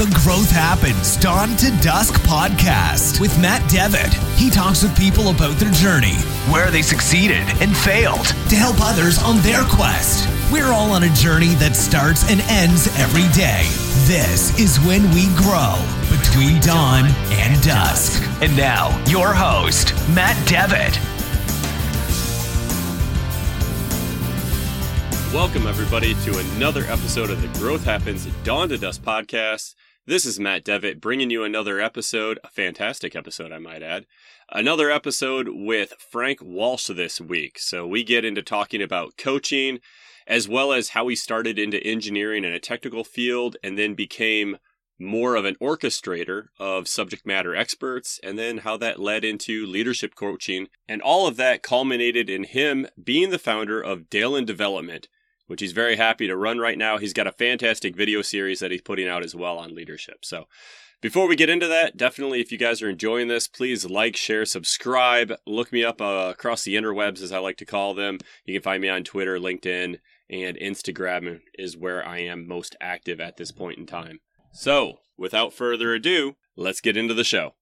the Growth Happens Dawn to Dusk podcast with Matt Devitt. He talks with people about their journey, where they succeeded and failed, to help others on their quest. We're all on a journey that starts and ends every day. This is when we grow between dawn and dusk. And now, your host, Matt Devitt. Welcome, everybody, to another episode of the Growth Happens Dawn to Dusk podcast. This is Matt Devitt bringing you another episode, a fantastic episode, I might add. Another episode with Frank Walsh this week. So, we get into talking about coaching as well as how he started into engineering in a technical field and then became more of an orchestrator of subject matter experts, and then how that led into leadership coaching. And all of that culminated in him being the founder of Dalen Development which he's very happy to run right now. He's got a fantastic video series that he's putting out as well on leadership. So, before we get into that, definitely if you guys are enjoying this, please like, share, subscribe. Look me up uh, across the interwebs, as I like to call them. You can find me on Twitter, LinkedIn, and Instagram is where I am most active at this point in time. So, without further ado, let's get into the show.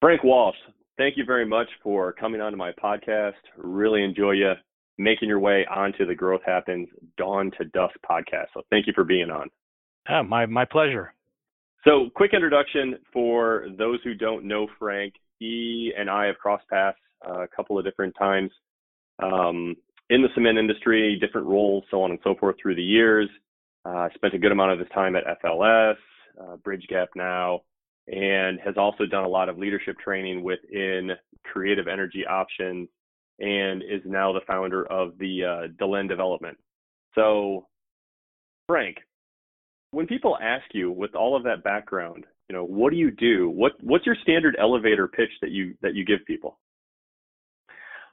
Frank Walsh, thank you very much for coming on to my podcast. Really enjoy you making your way onto the Growth Happens Dawn to Dusk podcast. So thank you for being on. Ah, my my pleasure. So, quick introduction for those who don't know Frank. He and I have crossed paths a couple of different times um, in the cement industry, different roles, so on and so forth through the years. Uh, spent a good amount of his time at FLS, uh, Bridge Gap now, and has also done a lot of leadership training within creative energy options and is now the founder of the uh, Dalen Development. So, Frank, when people ask you with all of that background, you know, what do you do? What what's your standard elevator pitch that you that you give people?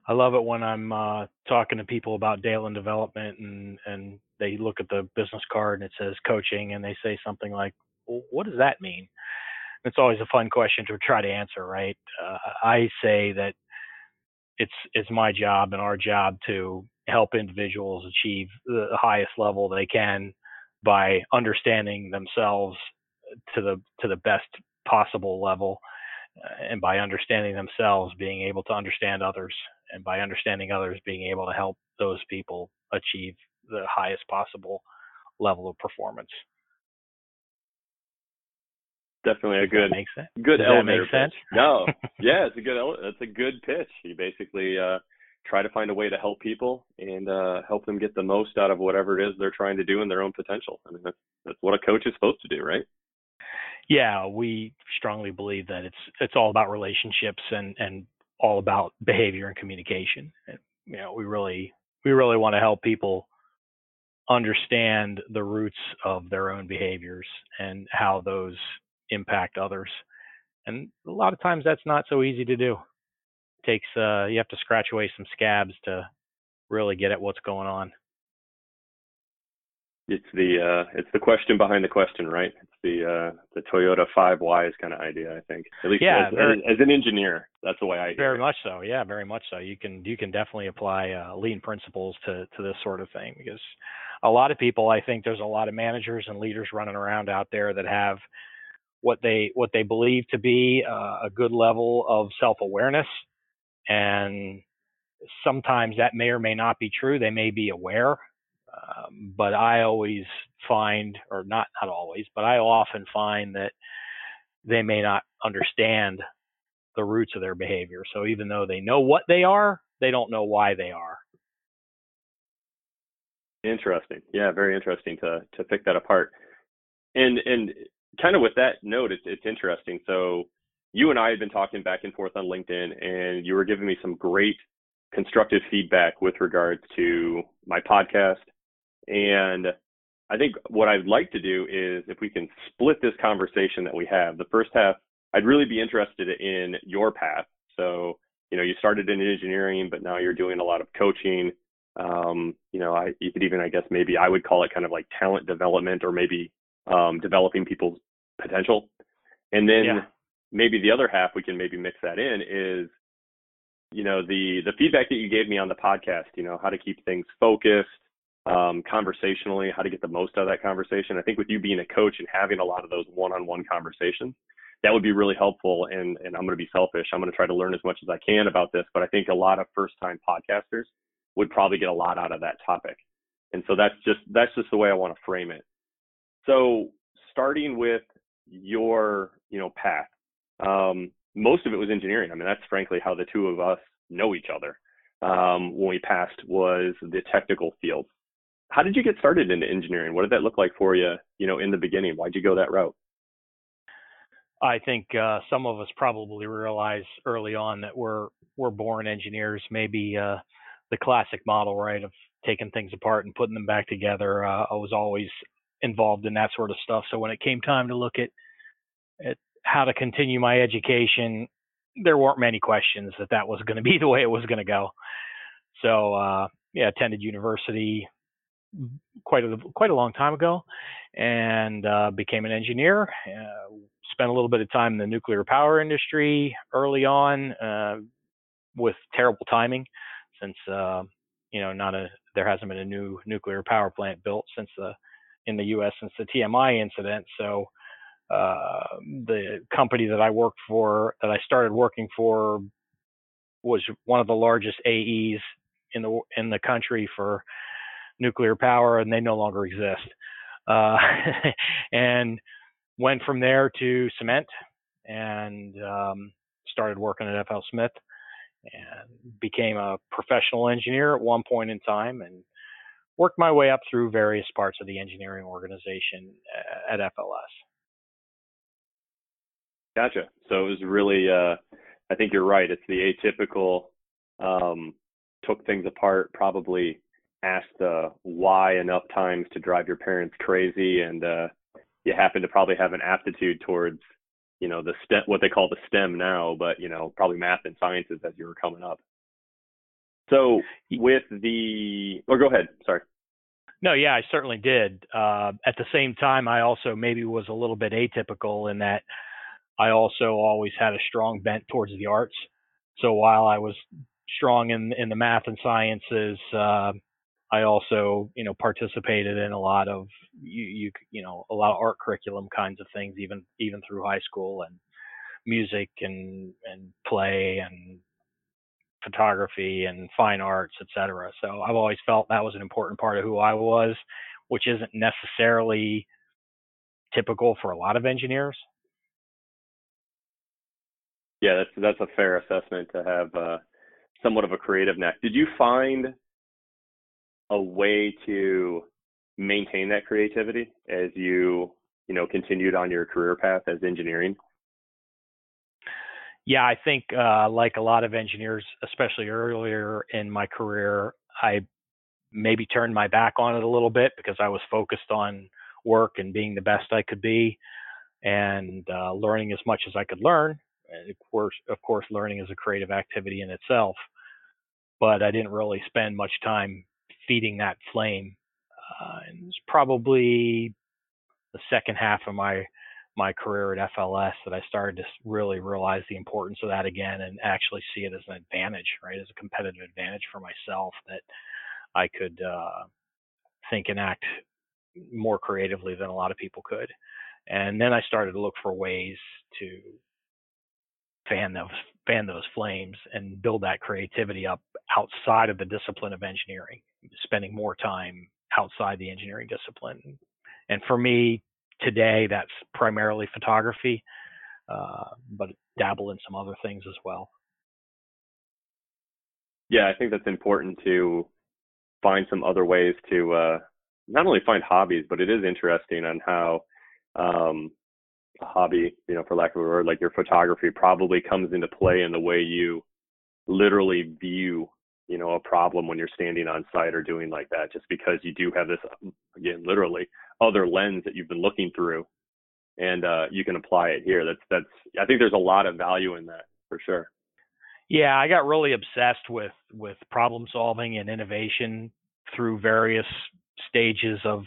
I love it when I'm uh, talking to people about Dalen development and and they look at the business card and it says coaching and they say something like, well, "What does that mean?" It's always a fun question to try to answer, right? Uh, I say that it's it's my job and our job to help individuals achieve the highest level they can by understanding themselves to the to the best possible level uh, and by understanding themselves being able to understand others and by understanding others being able to help those people achieve the highest possible level of performance definitely a good makes sense. good Does elevator that make pitch. No, yeah, it's a good it's a good pitch. You basically uh, try to find a way to help people and uh, help them get the most out of whatever it is they're trying to do in their own potential. I mean, that's that's what a coach is supposed to do, right? Yeah, we strongly believe that it's it's all about relationships and and all about behavior and communication. And, you know, we really we really want to help people understand the roots of their own behaviors and how those impact others. And a lot of times that's not so easy to do. It takes uh, you have to scratch away some scabs to really get at what's going on. It's the uh, it's the question behind the question, right? It's the uh, the Toyota five whys kind of idea, I think. At least yeah, as, very, as, as, an engineer, that's the way I. Very it. much so. Yeah, very much so. You can you can definitely apply uh, lean principles to to this sort of thing because a lot of people, I think, there's a lot of managers and leaders running around out there that have what they what they believe to be uh, a good level of self-awareness. And sometimes that may or may not be true. They may be aware um, but i always find or not not always but i often find that they may not understand the roots of their behavior. So even though they know what they are they don't know why they are. Interesting. Yeah very interesting to to pick that apart. And and kind of with that note, it's it's interesting. So you and I had been talking back and forth on LinkedIn, and you were giving me some great constructive feedback with regards to my podcast. And I think what I'd like to do is if we can split this conversation that we have. The first half, I'd really be interested in your path. So, you know, you started in engineering, but now you're doing a lot of coaching. Um, you know, I you could even I guess maybe I would call it kind of like talent development or maybe um, developing people's potential. And then yeah. maybe the other half we can maybe mix that in is, you know, the the feedback that you gave me on the podcast, you know, how to keep things focused, um, conversationally, how to get the most out of that conversation. I think with you being a coach and having a lot of those one-on-one conversations, that would be really helpful. And, and I'm going to be selfish. I'm going to try to learn as much as I can about this, but I think a lot of first-time podcasters would probably get a lot out of that topic. And so that's just that's just the way I want to frame it. So starting with your you know path, um, most of it was engineering. I mean, that's frankly how the two of us know each other. Um, when we passed was the technical field. How did you get started into engineering? What did that look like for you? You know, in the beginning, why'd you go that route? I think uh, some of us probably realize early on that we're we're born engineers. Maybe uh, the classic model, right, of taking things apart and putting them back together. Uh, I was always involved in that sort of stuff. So when it came time to look at at how to continue my education, there weren't many questions that that was going to be the way it was going to go. So uh, yeah, attended university quite a quite a long time ago, and uh, became an engineer. Uh, spent a little bit of time in the nuclear power industry early on, uh, with terrible timing, since uh, you know not a there hasn't been a new nuclear power plant built since the in the U.S. since the TMI incident. So uh, the company that I worked for, that I started working for, was one of the largest AEs in the in the country for nuclear power, and they no longer exist. Uh, and went from there to cement, and um, started working at FL Smith, and became a professional engineer at one point in time, and worked my way up through various parts of the engineering organization uh, at FLS. Gotcha. So it was really, uh, I think you're right. It's the atypical, um, took things apart, probably asked the why enough times to drive your parents crazy, and uh, you happen to probably have an aptitude towards, you know, the STEM, what they call the STEM now, but you know, probably math and sciences as you were coming up. So with the, or oh, go ahead. Sorry. No, yeah, I certainly did. Uh, at the same time, I also maybe was a little bit atypical in that I also always had a strong bent towards the arts. So while I was strong in in the math and sciences, uh, I also you know participated in a lot of you, you you know a lot of art curriculum kinds of things even even through high school and music and and play and photography and fine arts, etc. So I've always felt that was an important part of who I was, which isn't necessarily typical for a lot of engineers. Yeah, that's that's a fair assessment to have uh, somewhat of a creative knack. Did you find a way to maintain that creativity as you you know continued on your career path as engineering? Yeah, I think uh, like a lot of engineers, especially earlier in my career, I maybe turned my back on it a little bit because I was focused on work and being the best I could be and uh, learning as much as I could learn of course, of course, learning is a creative activity in itself, but I didn't really spend much time feeding that flame. Uh, and it's probably the second half of my my career at FLS that I started to really realize the importance of that again and actually see it as an advantage, right, as a competitive advantage for myself that I could uh, think and act more creatively than a lot of people could. And then I started to look for ways to fan those fan those flames and build that creativity up outside of the discipline of engineering, spending more time outside the engineering discipline. And for me today, that's primarily photography, uh, but dabble in some other things as well. Yeah, I think that's important to find some other ways to uh, not only find hobbies, but it is interesting on how um, a hobby, you know, for lack of a word, like your photography probably comes into play in the way you literally view, you know, a problem when you're standing on site or doing like that, just because you do have this, again, literally other lens that you've been looking through and uh, you can apply it here. That's, that's, I think there's a lot of value in that for sure. Yeah, I got really obsessed with with problem solving and innovation through various stages of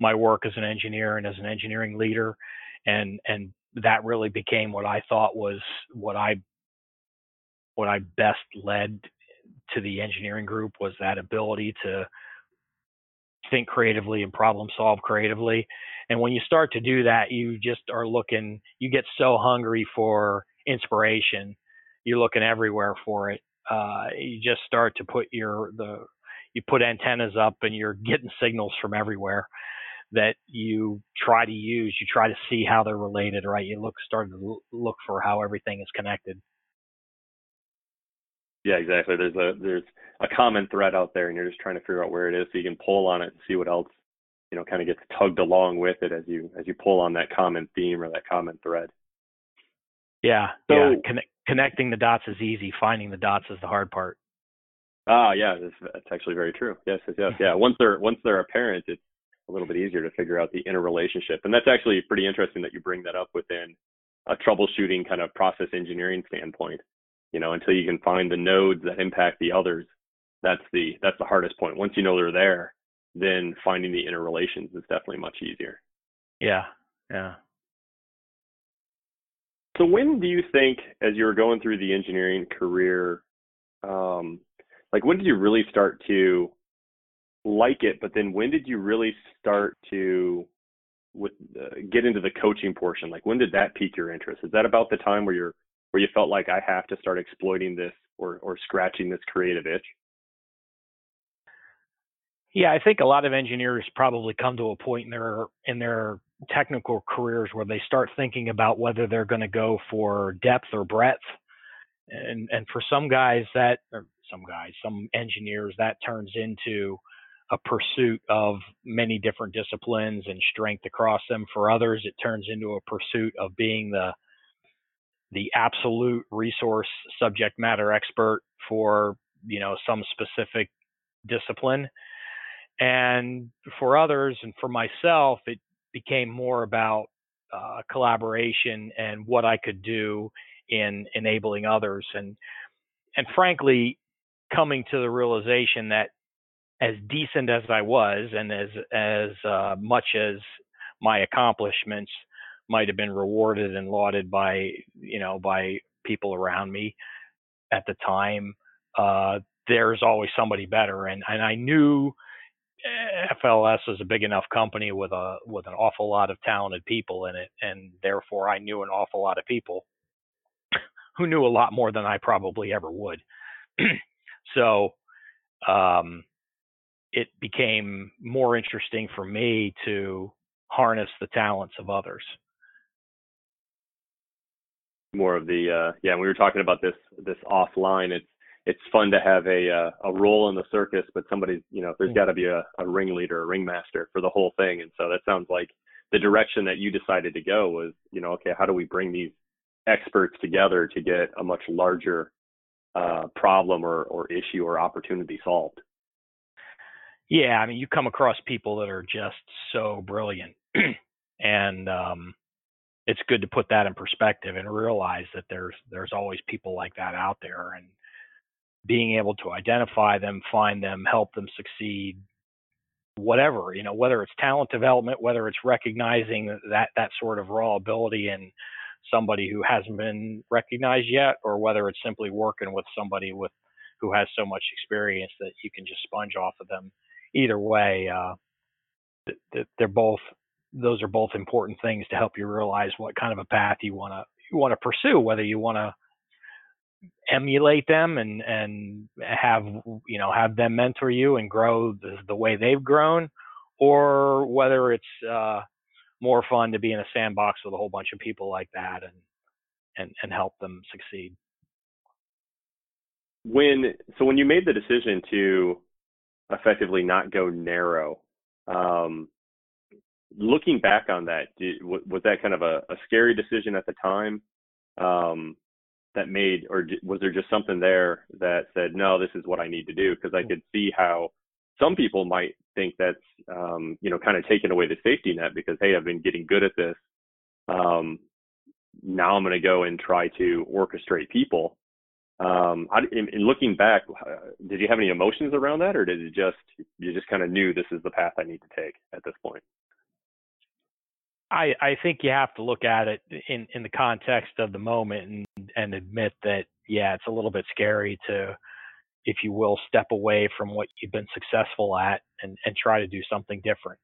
my work as an engineer and as an engineering leader and and that really became what I thought was what I what I best led to the engineering group was that ability to think creatively and problem solve creatively. And when you start to do that, you just are looking, you get so hungry for inspiration. You're looking everywhere for it. Uh, you just start to put your, the, you put antennas up and you're getting signals from everywhere that you try to use. You try to see how they're related, right? You look, start to look for how everything is connected. Yeah, exactly. There's a there's a common thread out there, and you're just trying to figure out where it is, so you can pull on it and see what else, you know, kind of gets tugged along with it as you as you pull on that common theme or that common thread. Yeah, so, yeah. Con- connecting the dots is easy. Finding the dots is the hard part. Ah, yeah, that's, that's actually very true. Yes, yes, yes. Yeah, once they're once they're apparent, it's a little bit easier to figure out the interrelationship, and that's actually pretty interesting that you bring that up within a troubleshooting kind of process engineering standpoint you know until you can find the nodes that impact the others that's the that's the hardest point. Once you know they're there then finding the interrelations is definitely much easier. Yeah yeah. So when do you think as you were going through the engineering career um like when did you really start to like it but then when did you really start to with uh, get into the coaching portion? Like when did that pique your interest? Is that about the time where you're where you felt like I have to start exploiting this or or scratching this creative itch? Yeah, I think a lot of engineers probably come to a point in their in their technical careers where they start thinking about whether they're going to go for depth or breadth. And and for some guys that some guys, some engineers that turns into a pursuit of many different disciplines and strength across them. For others, it turns into a pursuit of being the the absolute resource subject matter expert for you know some specific discipline. And for others and for myself it became more about uh, collaboration and what i could do in enabling others. And and frankly coming to the realization that as decent as i was and as as uh, much as my accomplishments might have been rewarded and lauded by you know by people around me at the time uh, there's always somebody better. And and I knew FLS was a big enough company with a with an awful lot of talented people in it and therefore I knew an awful lot of people who knew a lot more than I probably ever would. So um, it became more interesting for me to harness the talents of others more of the uh, yeah. we were talking about this this offline. It's it's fun to have a uh, a role in the circus, but somebody you know there's got to be a, a ringleader, a ringmaster for the whole thing. And so that sounds like the direction that you decided to go was you know okay, how do we bring these experts together to get a much larger uh, problem or or issue or opportunity solved? Yeah, I mean, you come across people that are just so brilliant, and um, it's good to put that in perspective and realize that there's there's always people like that out there and being able to identify them find them help them succeed whatever you know whether it's talent development whether it's recognizing that that sort of raw ability in somebody who hasn't been recognized yet or whether it's simply working with somebody with who has so much experience that you can just sponge off of them. Either way uh, they're both those are both important things to help you realize what kind of a path you want to you want to pursue whether you want to emulate them and and have you know have them mentor you and grow the, the way they've grown or whether it's uh, more fun to be in a sandbox with a whole bunch of people like that and and and help them succeed. When so when you made the decision to effectively not go narrow um, looking back on that, did, was that kind of a, a scary decision at the time um, that made, or was there just something there that said, no, this is what I need to do? Because I could see how some people might think that's, um, you know, kind of taking away the safety net because, hey, I've been getting good at this. Um, now I'm going to go and try to orchestrate people. Um, I, in, in, looking back, did you have any emotions around that, or did it just you just kind of knew this is the path I need to take at this point? I, I think you have to look at it in, in the context of the moment and, and admit that, yeah, it's a little bit scary to if you will, step away from what you've been successful at and, and try to do something different.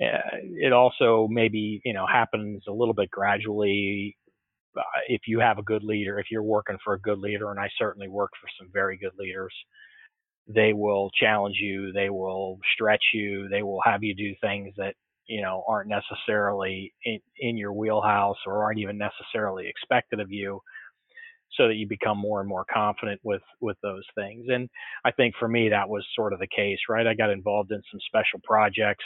Uh, it also maybe you know happens a little bit gradually uh, if you have a good leader, if you're working for a good leader, and I certainly work for some very good leaders, they will challenge you, they will stretch you, they will have you do things that you know aren't necessarily in, in your wheelhouse or aren't even necessarily expected of you so that you become more and more confident with with those things. And i think for me that was sort of the case right? I got involved in some special projects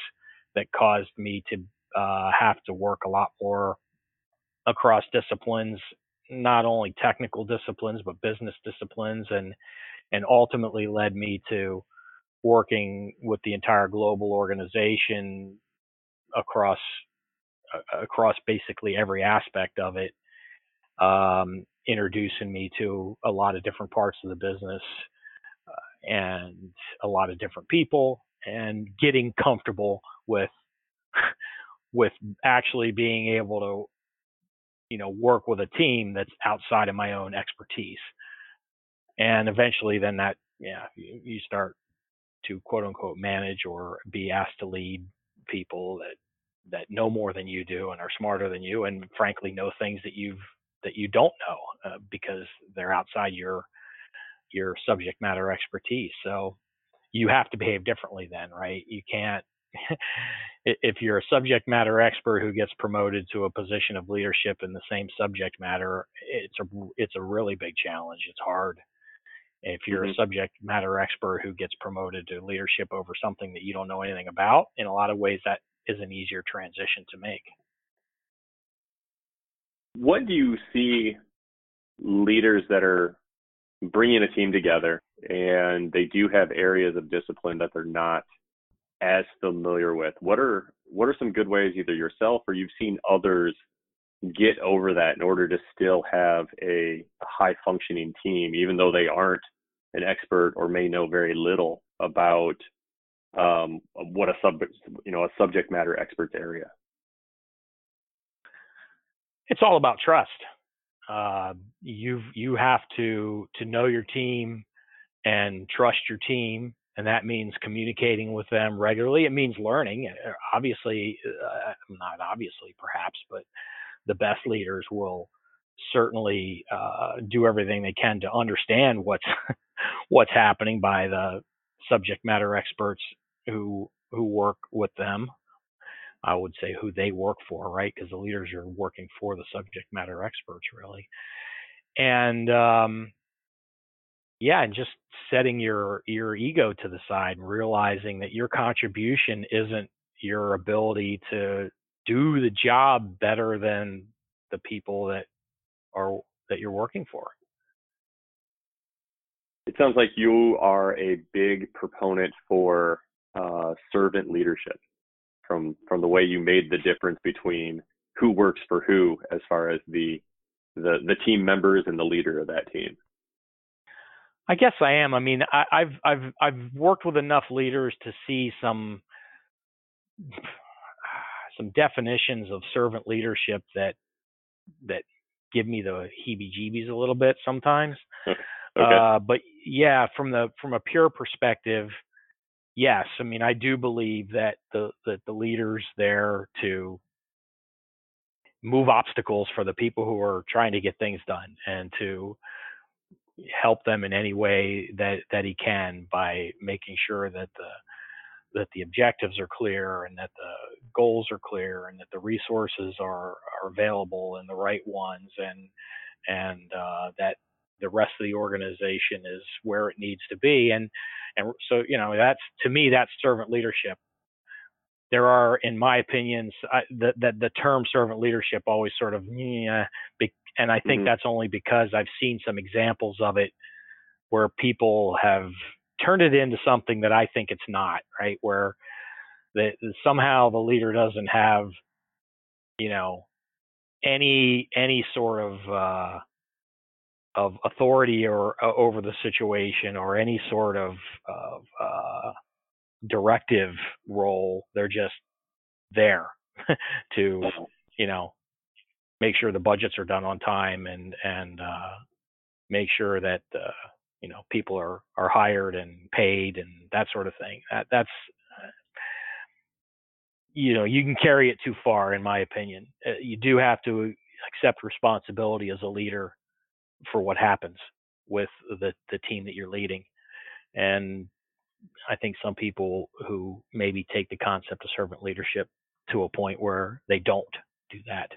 that caused me to uh, have to work a lot more across disciplines not only technical disciplines but business disciplines and and ultimately led me to working with the entire global organization across uh, across basically every aspect of it, um, introducing me to a lot of different parts of the business uh, and a lot of different people, and getting comfortable with with actually being able to you know work with a team that's outside of my own expertise. And eventually then that yeah you, you start to quote unquote manage or be asked to lead people that that know more than you do and are smarter than you and frankly know things that you've that you don't know uh, because they're outside your your subject matter expertise. So you have to behave differently then right? You can't if you're a subject matter expert who gets promoted to a position of leadership in the same subject matter it's a it's a really big challenge. It's hard. If you're mm-hmm. a subject matter expert who gets promoted to leadership over something that you don't know anything about in a lot of ways that is an easier transition to make. What do you see leaders that are bringing a team together and they do have areas of discipline that they're not as familiar with? What are what are some good ways either yourself or you've seen others get over that in order to still have a, high functioning team even though they aren't an expert or may know very little about um, what a sub you know a subject matter expert's area? It's all about trust. Uh, you you have to to know your team and trust your team, and that means communicating with them regularly. It means learning. Uh, obviously, uh, not obviously, perhaps, but the best leaders will certainly uh, do everything they can to understand what's what's happening by the subject matter experts who who work with them. I would say who they work for, right? Because the leaders are working for the subject matter experts, really. And um, yeah, and just setting your your ego to the side and realizing that your contribution isn't your ability to do the job better than the people that are that you're working for. It sounds like you are a big proponent for uh, servant leadership from from the way you made the difference between who works for who as far as the the the team members and the leader of that team. I guess I am. I mean, I, I've I've I've worked with enough leaders to see some some definitions of servant leadership that that give me the heebie-jeebies a little bit sometimes. okay. Uh, but yeah, from the from a pure perspective, yes, I mean I do believe that the that the leaders there to move obstacles for the people who are trying to get things done and to help them in any way that that he can by making sure that the that the objectives are clear and that the goals are clear and that the resources are, are available and the right ones and and uh, that the rest of the organization is where it needs to be. And and so you know that's to me that's servant leadership. There are in my opinions I, the, the the term servant leadership always sort of yeah, and I think mm-hmm. that's only because I've seen some examples of it where people have turned it into something that I think it's not right? Where that somehow the leader doesn't have you know any any sort of uh of authority or uh, over the situation or any sort of, of uh, directive role. They're just there to, you know, make sure the budgets are done on time and and uh, make sure that uh, you know people are are hired and paid and that sort of thing. That that's you know you can carry it too far in my opinion. Uh, you do have to accept responsibility as a leader for what happens with the the team that you're leading. And I think some people who maybe take the concept of servant leadership to a point where they don't do that.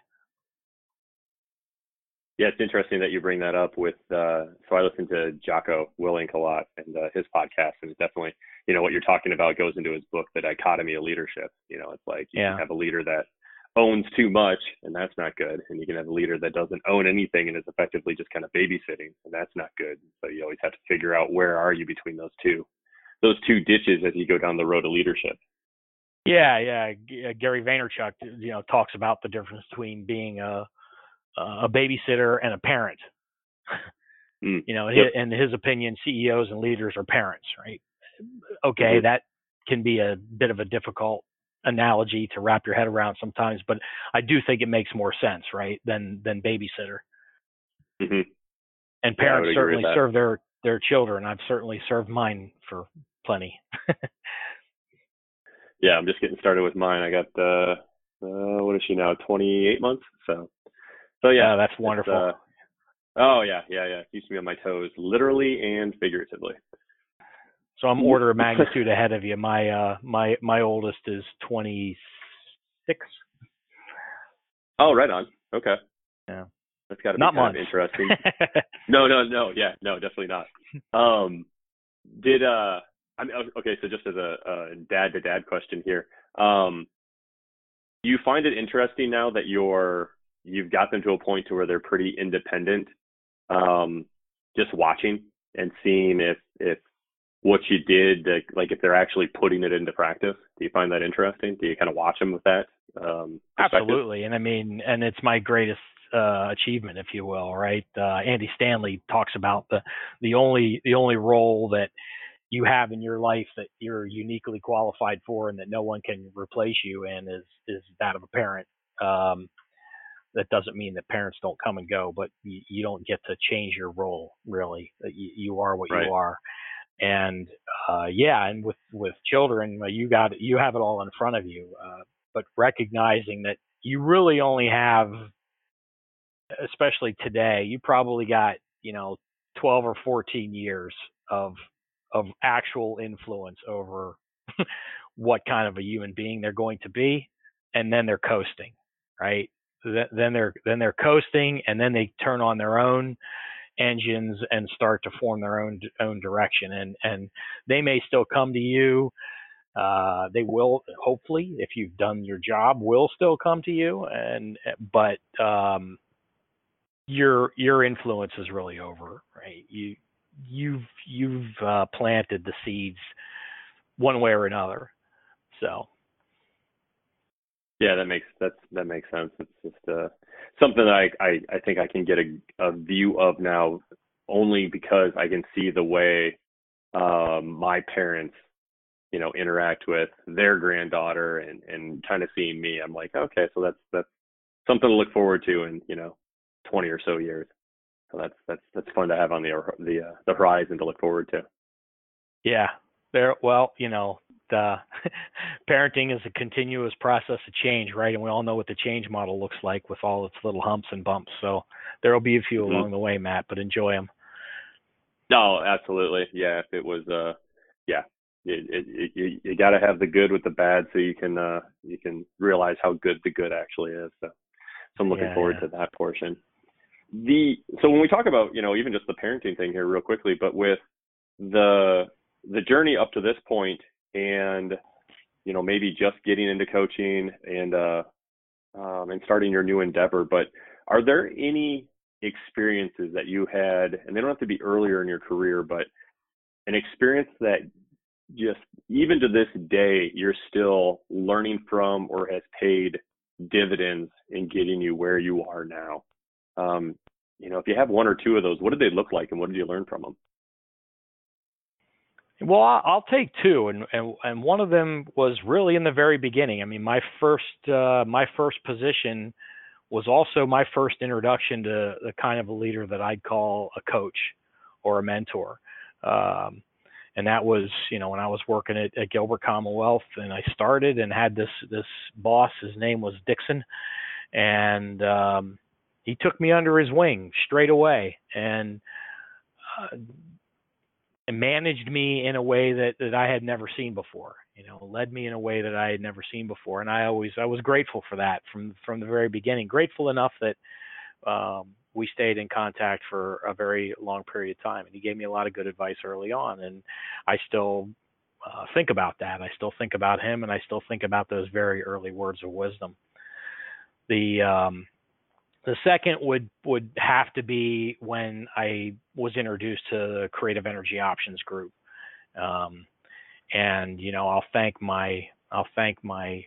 Yeah, it's interesting that you bring that up with. Uh, so I listen to Jocko Willink a lot and uh, his podcast, and it's definitely, you know, what you're talking about goes into his book, The Dichotomy of Leadership. You know, it's like you yeah. have a leader that owns too much, and that's not good, and you can have a leader that doesn't own anything and is effectively just kind of babysitting, and that's not good. So you always have to figure out where are you between those two, those two ditches as you go down the road of leadership. Yeah, yeah. Gary Vaynerchuk, you know, talks about the difference between being a a babysitter and a parent. Mm. You know, Yep. in his opinion, CEOs and leaders are parents, right? Okay, Mhm. that can be a bit of a difficult analogy to wrap your head around sometimes, but I do think it makes more sense, right, than than babysitter. hmm And parents agree certainly serve their their children. I've certainly served mine for plenty. Yeah, I'm just getting started with mine. I got uh, uh what is she now? 28 months. So, so yeah, Yeah, that's wonderful. uh, oh yeah, yeah, yeah. Keeps me on my toes, literally and figuratively. So I'm order of magnitude ahead of you. My uh my my oldest is 26. Oh, right on. Okay. Yeah. That's got to be Not kind months. of interesting. no, no, no. Yeah, no, definitely not. Um, did uh, I mean, okay. So just as a, a dad to dad question here, um, do you find it interesting now that you're you've got them to a point to where they're pretty independent, um, just watching and seeing if if what you did, like, like if they're actually putting it into practice. Do you find that interesting? Do you kind of watch them with that? Um. Absolutely. And I mean, and it's my greatest uh, achievement, if you will, right? Uh, Andy Stanley talks about the the only the only role that you have in your life that you're uniquely qualified for and that no one can replace you in is is that of a parent. Um, that doesn't mean that parents don't come and go, but you, you don't get to change your role really. You, you are what Right. you are. And uh, yeah, and with with children, uh, you got you have it all in front of you. Uh, but recognizing that you really only have, especially today, you probably got you know 12 or 14 years of of actual influence over what kind of a human being they're going to be, and then they're coasting, right? Th- Then they're then they're coasting, and then they turn on their own engines and start to form their own own direction, and and they may still come to you uh, they will hopefully if you've done your job will still come to you. And but um, your your influence is really over right? You you've you've uh, planted the seeds one way or another. So. Yeah, that makes that's that makes sense. It's just uh, something that I, I I think I can get a a view of now only because I can see the way um, my parents, you know, interact with their granddaughter and and kind of seeing me. I'm like, okay, so that's that's something to look forward to in you know 20 or so years. So that's that's that's fun to have on the the uh, the horizon to look forward to. yeah there well you know the parenting is a continuous process of change right and we all know what the change model looks like with all its little humps and bumps so there'll be a few Mhm. along the way matt but enjoy them No, absolutely. Yeah, if it was, uh, yeah, it, it, it, you you got to have the good with the bad so you can uh you can realize how good the good actually is. So, so I'm looking Yeah, forward yeah. to that portion. The so when we talk about you know even just the parenting thing here real quickly, but with the the journey up to this point and you know maybe just getting into coaching and uh um, and starting your new endeavor, but are there any experiences that you had, and they don't have to be earlier in your career, but an experience that just even to this day you're still learning from or has paid dividends in getting you where you are now. Um, you know, if you have one or two of those, what did they look like, and what did you learn from them? Well, I'll take two, and and and one of them was really in the very beginning. I mean, my first uh, my first position was also my first introduction to the kind of a leader that I'd call a coach or a mentor. Um, and that was, you know, when I was working at, at Gilbert Commonwealth, and I started and had this this boss. His name was Dixon, and um, he took me under his wing straight away, and uh, managed me in a way that, that I had never seen before. You know, led me in a way that I had never seen before, and I always I was grateful for that from from the very beginning. Grateful enough that um, we stayed in contact for a very long period of time, and he gave me a lot of good advice early on, and I still uh, think about that. I still think about him, and I still think about those very early words of wisdom. The um, the second would would have to be when I was introduced to the Creative Energy Options Group, um, and you know I'll thank my I'll thank my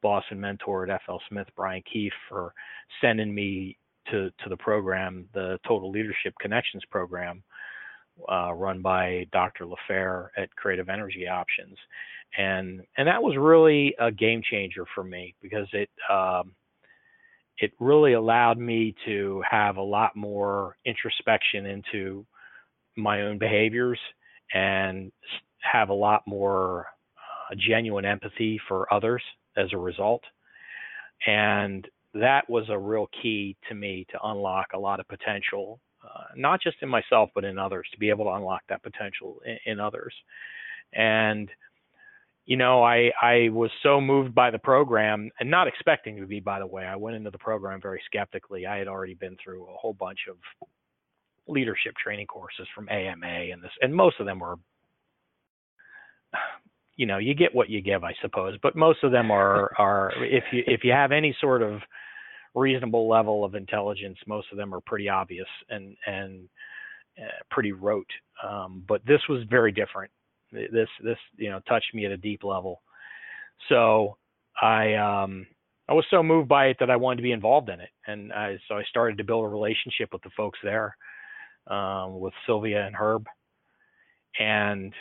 boss and mentor at FL Smith, Brian Keefe, for sending me to to the program, the Total Leadership Connections program, uh, run by Dr. LaFair at Creative Energy Options, and and that was really a game changer for me because it. Um, it really allowed me to have a lot more introspection into my own behaviors and have a lot more uh, genuine empathy for others as a result. And that was a real key to me to unlock a lot of potential, uh, not just in myself, but in others, to be able to unlock that potential in, in others. And you know, I I was so moved by the program and not expecting to be. By the way, I went into the program very skeptically. I had already been through a whole bunch of leadership training courses from AMA and this, and most of them were, you know, you get what you give, I suppose. But most of them are are if you if you have any sort of reasonable level of intelligence, most of them are pretty obvious and and uh, pretty rote. Um, but this was very different this this you know touched me at a deep level. So I um, I was so moved by it that I wanted to be involved in it, and I, so I started to build a relationship with the folks there, um, with Sylvia and Herb, and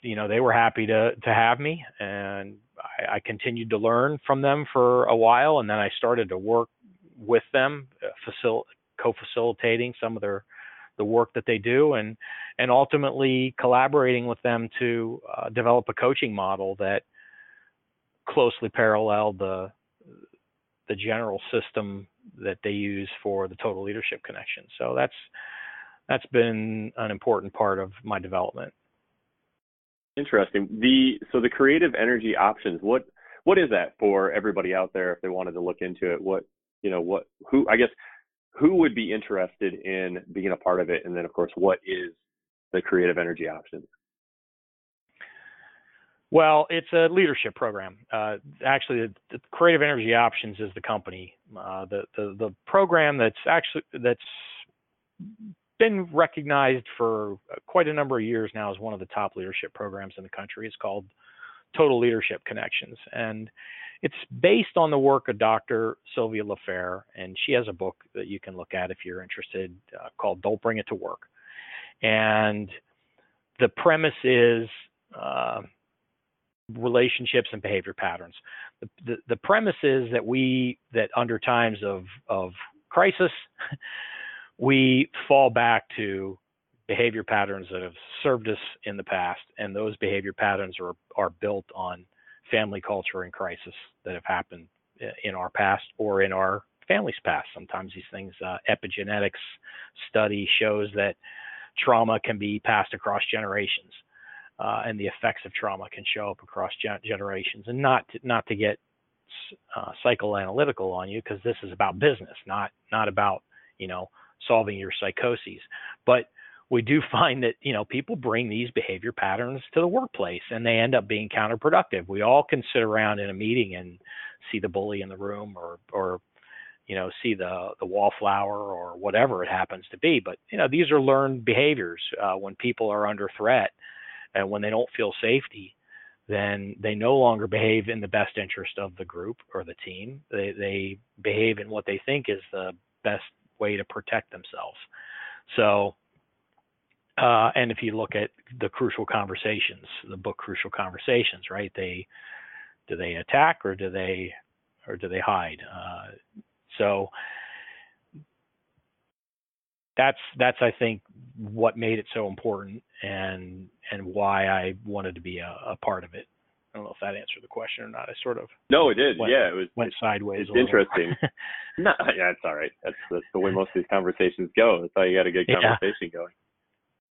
you know they were happy to to have me, and I, I continued to learn from them for a while, and then I started to work with them, uh, facil- co-facilitating some of their the work that they do and and ultimately collaborating with them to uh, develop a coaching model that closely paralleled the the general system that they use for the total leadership connection. So that's that's been an important part of my development. Interesting. The so the creative energy options what what is that for everybody out there if they wanted to look into it? What you know what who i guess who would be interested in being a part of it? And then, of course, what is the creative energy options? Well, it's a leadership program. Uh, actually, the, the, Creative Energy Options is the company. Uh, the, the the program that's actually that's been recognized for quite a number of years now as one of the top leadership programs in the country. It's called Total Leadership Connections, and it's based on the work of Dr. Sylvia LaFair, and she has a book that you can look at if you're interested uh, called Don't Bring It to Work. And the premise is uh, relationships and behavior patterns. The, the, the, premise is that we, that under times of, of crisis, we fall back to behavior patterns that have served us in the past, and those behavior patterns are, are built on family culture and crisis that have happened uh, in our past or in our family's past. Sometimes these things, uh, epigenetics study shows that trauma can be passed across generations, uh, and the effects of trauma can show up across gen- generations. And not to, not to get uh, psychoanalytical on you, because this is about business, not not about you know solving your psychoses, but we do find that you know people bring these behavior patterns to the workplace and they end up being counterproductive. We all can sit around in a meeting and see the bully in the room or or you know see the the wallflower or whatever it happens to be. But you know these are learned behaviors. Uh, when people are under threat and when they don't feel safety then they no longer behave in the best interest of the group or the team. They they behave in what they think is the best way to protect themselves. So uh, and if you look at the crucial conversations, the book Crucial Conversations, right? They do they attack or do they or do they hide? Uh, so that's that's I think what made it so important and and why I wanted to be a, a part of it. I don't know if that answered the question or not. I sort of no, it did. Went, yeah, it was went sideways. It's interesting. no, yeah, it's all right. That's that's the way most of these conversations go. That's how you got a good conversation yeah. going.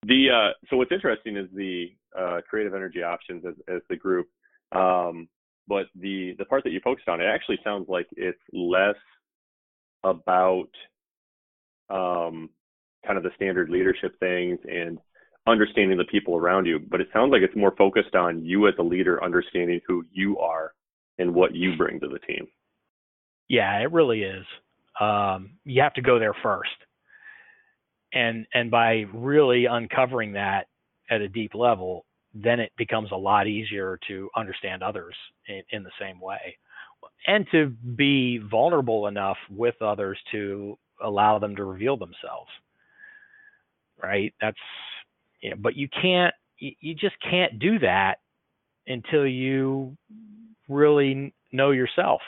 The uh, so what's interesting is the uh, creative energy options as as the group. Um, but the the part that you focused on, it actually sounds like it's less about um, kind of the standard leadership things and understanding the people around you, but it sounds like it's more focused on you as a leader understanding who you are and what you bring to the team. Yeah, it really is. Um, you have to go there first, and and by really uncovering that at a deep level, then it becomes a lot easier to understand others in, in the same way, and to be vulnerable enough with others to allow them to reveal themselves. Right? That's you know, but you can't you just can't do that until you really know yourself.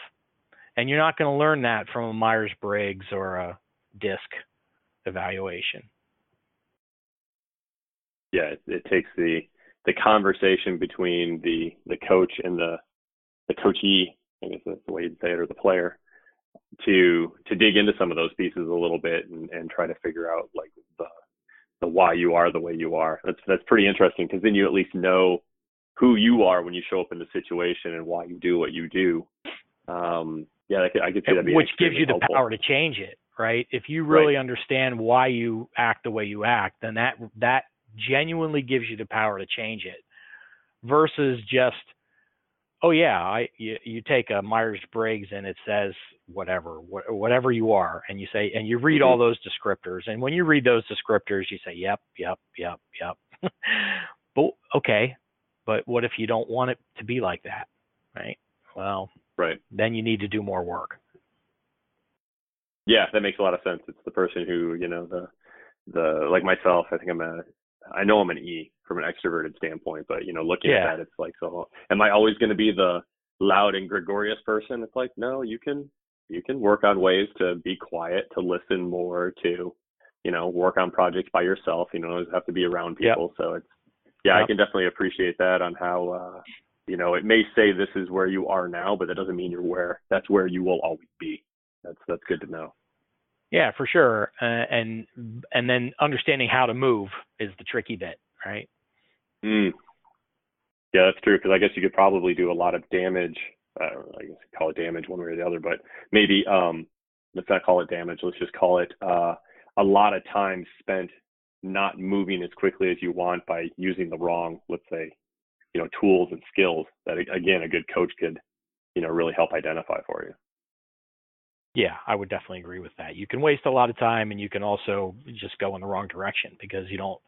And you're not going to learn that from a Myers Briggs or a DISC evaluation. Yeah, it, it, takes the the conversation between the the coach and the the coachee, I guess that's the way you'd say it, or the player, to to dig into some of those pieces a little bit and, and try to figure out like the the why you are the way you are. That's that's pretty interesting because then you at least know who you are when you show up in the situation and why you do what you do. Um, yeah, I could, I could see that which gives you the power to change it, right? If you really right. understand why you act the way you act, then that that genuinely gives you the power to change it, versus just oh yeah, I you, you take a Myers Briggs and it says whatever, wh- whatever you are, and you say, and you read mm-hmm. all those descriptors, and when you read those descriptors, you say, yep, yep, yep, yep. but okay, but what if you don't want it to be like that, right? Well, right. Then you need to do more work. Yeah, that makes a lot of sense. It's the person who, you know, the the like myself. I think I'm a I know I'm an E from an extroverted standpoint, but you know, looking yeah. at that, it's like, so am I always going to be the loud and gregarious person? It's like, no, you can you can work on ways to be quiet, to listen more, to you know, work on projects by yourself. You know, have to be around people. Yep. So it's yeah, yep. I can definitely appreciate that on how uh, you know it may say this is where you are now, but that doesn't mean you're where that's where you will always be. That's that's good to know. Yeah, for sure. Uh, and and then understanding how to move is the tricky bit, right? Mm. Yeah, that's true. Because I guess you could probably do a lot of damage. Uh, I guess call it damage one way or the other, but maybe um, let's not call it damage. Let's just call it uh, a lot of time spent not moving as quickly as you want by using the wrong, let's say, you know, tools and skills that again a good coach could, you know, really help identify for you. Yeah, I would definitely agree with that. You can waste a lot of time and you can also just go in the wrong direction because you don't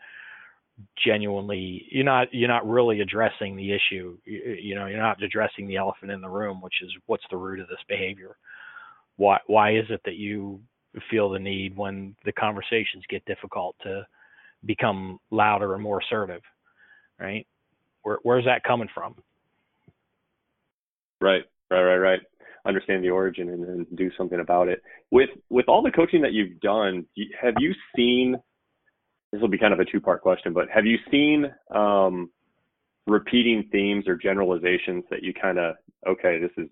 genuinely you're not you're not really addressing the issue. You, you know, you're not addressing the elephant in the room, which is what's the root of this behavior. Why why is it that you feel the need when the conversations get difficult to become louder and more assertive, right? Where where's that coming from? Right, right, right, right understand the origin and then do something about it. With with all the coaching that you've done, have you seen? This will be kind of a two part question, but have you seen um, repeating themes or generalizations that you kind of okay, this is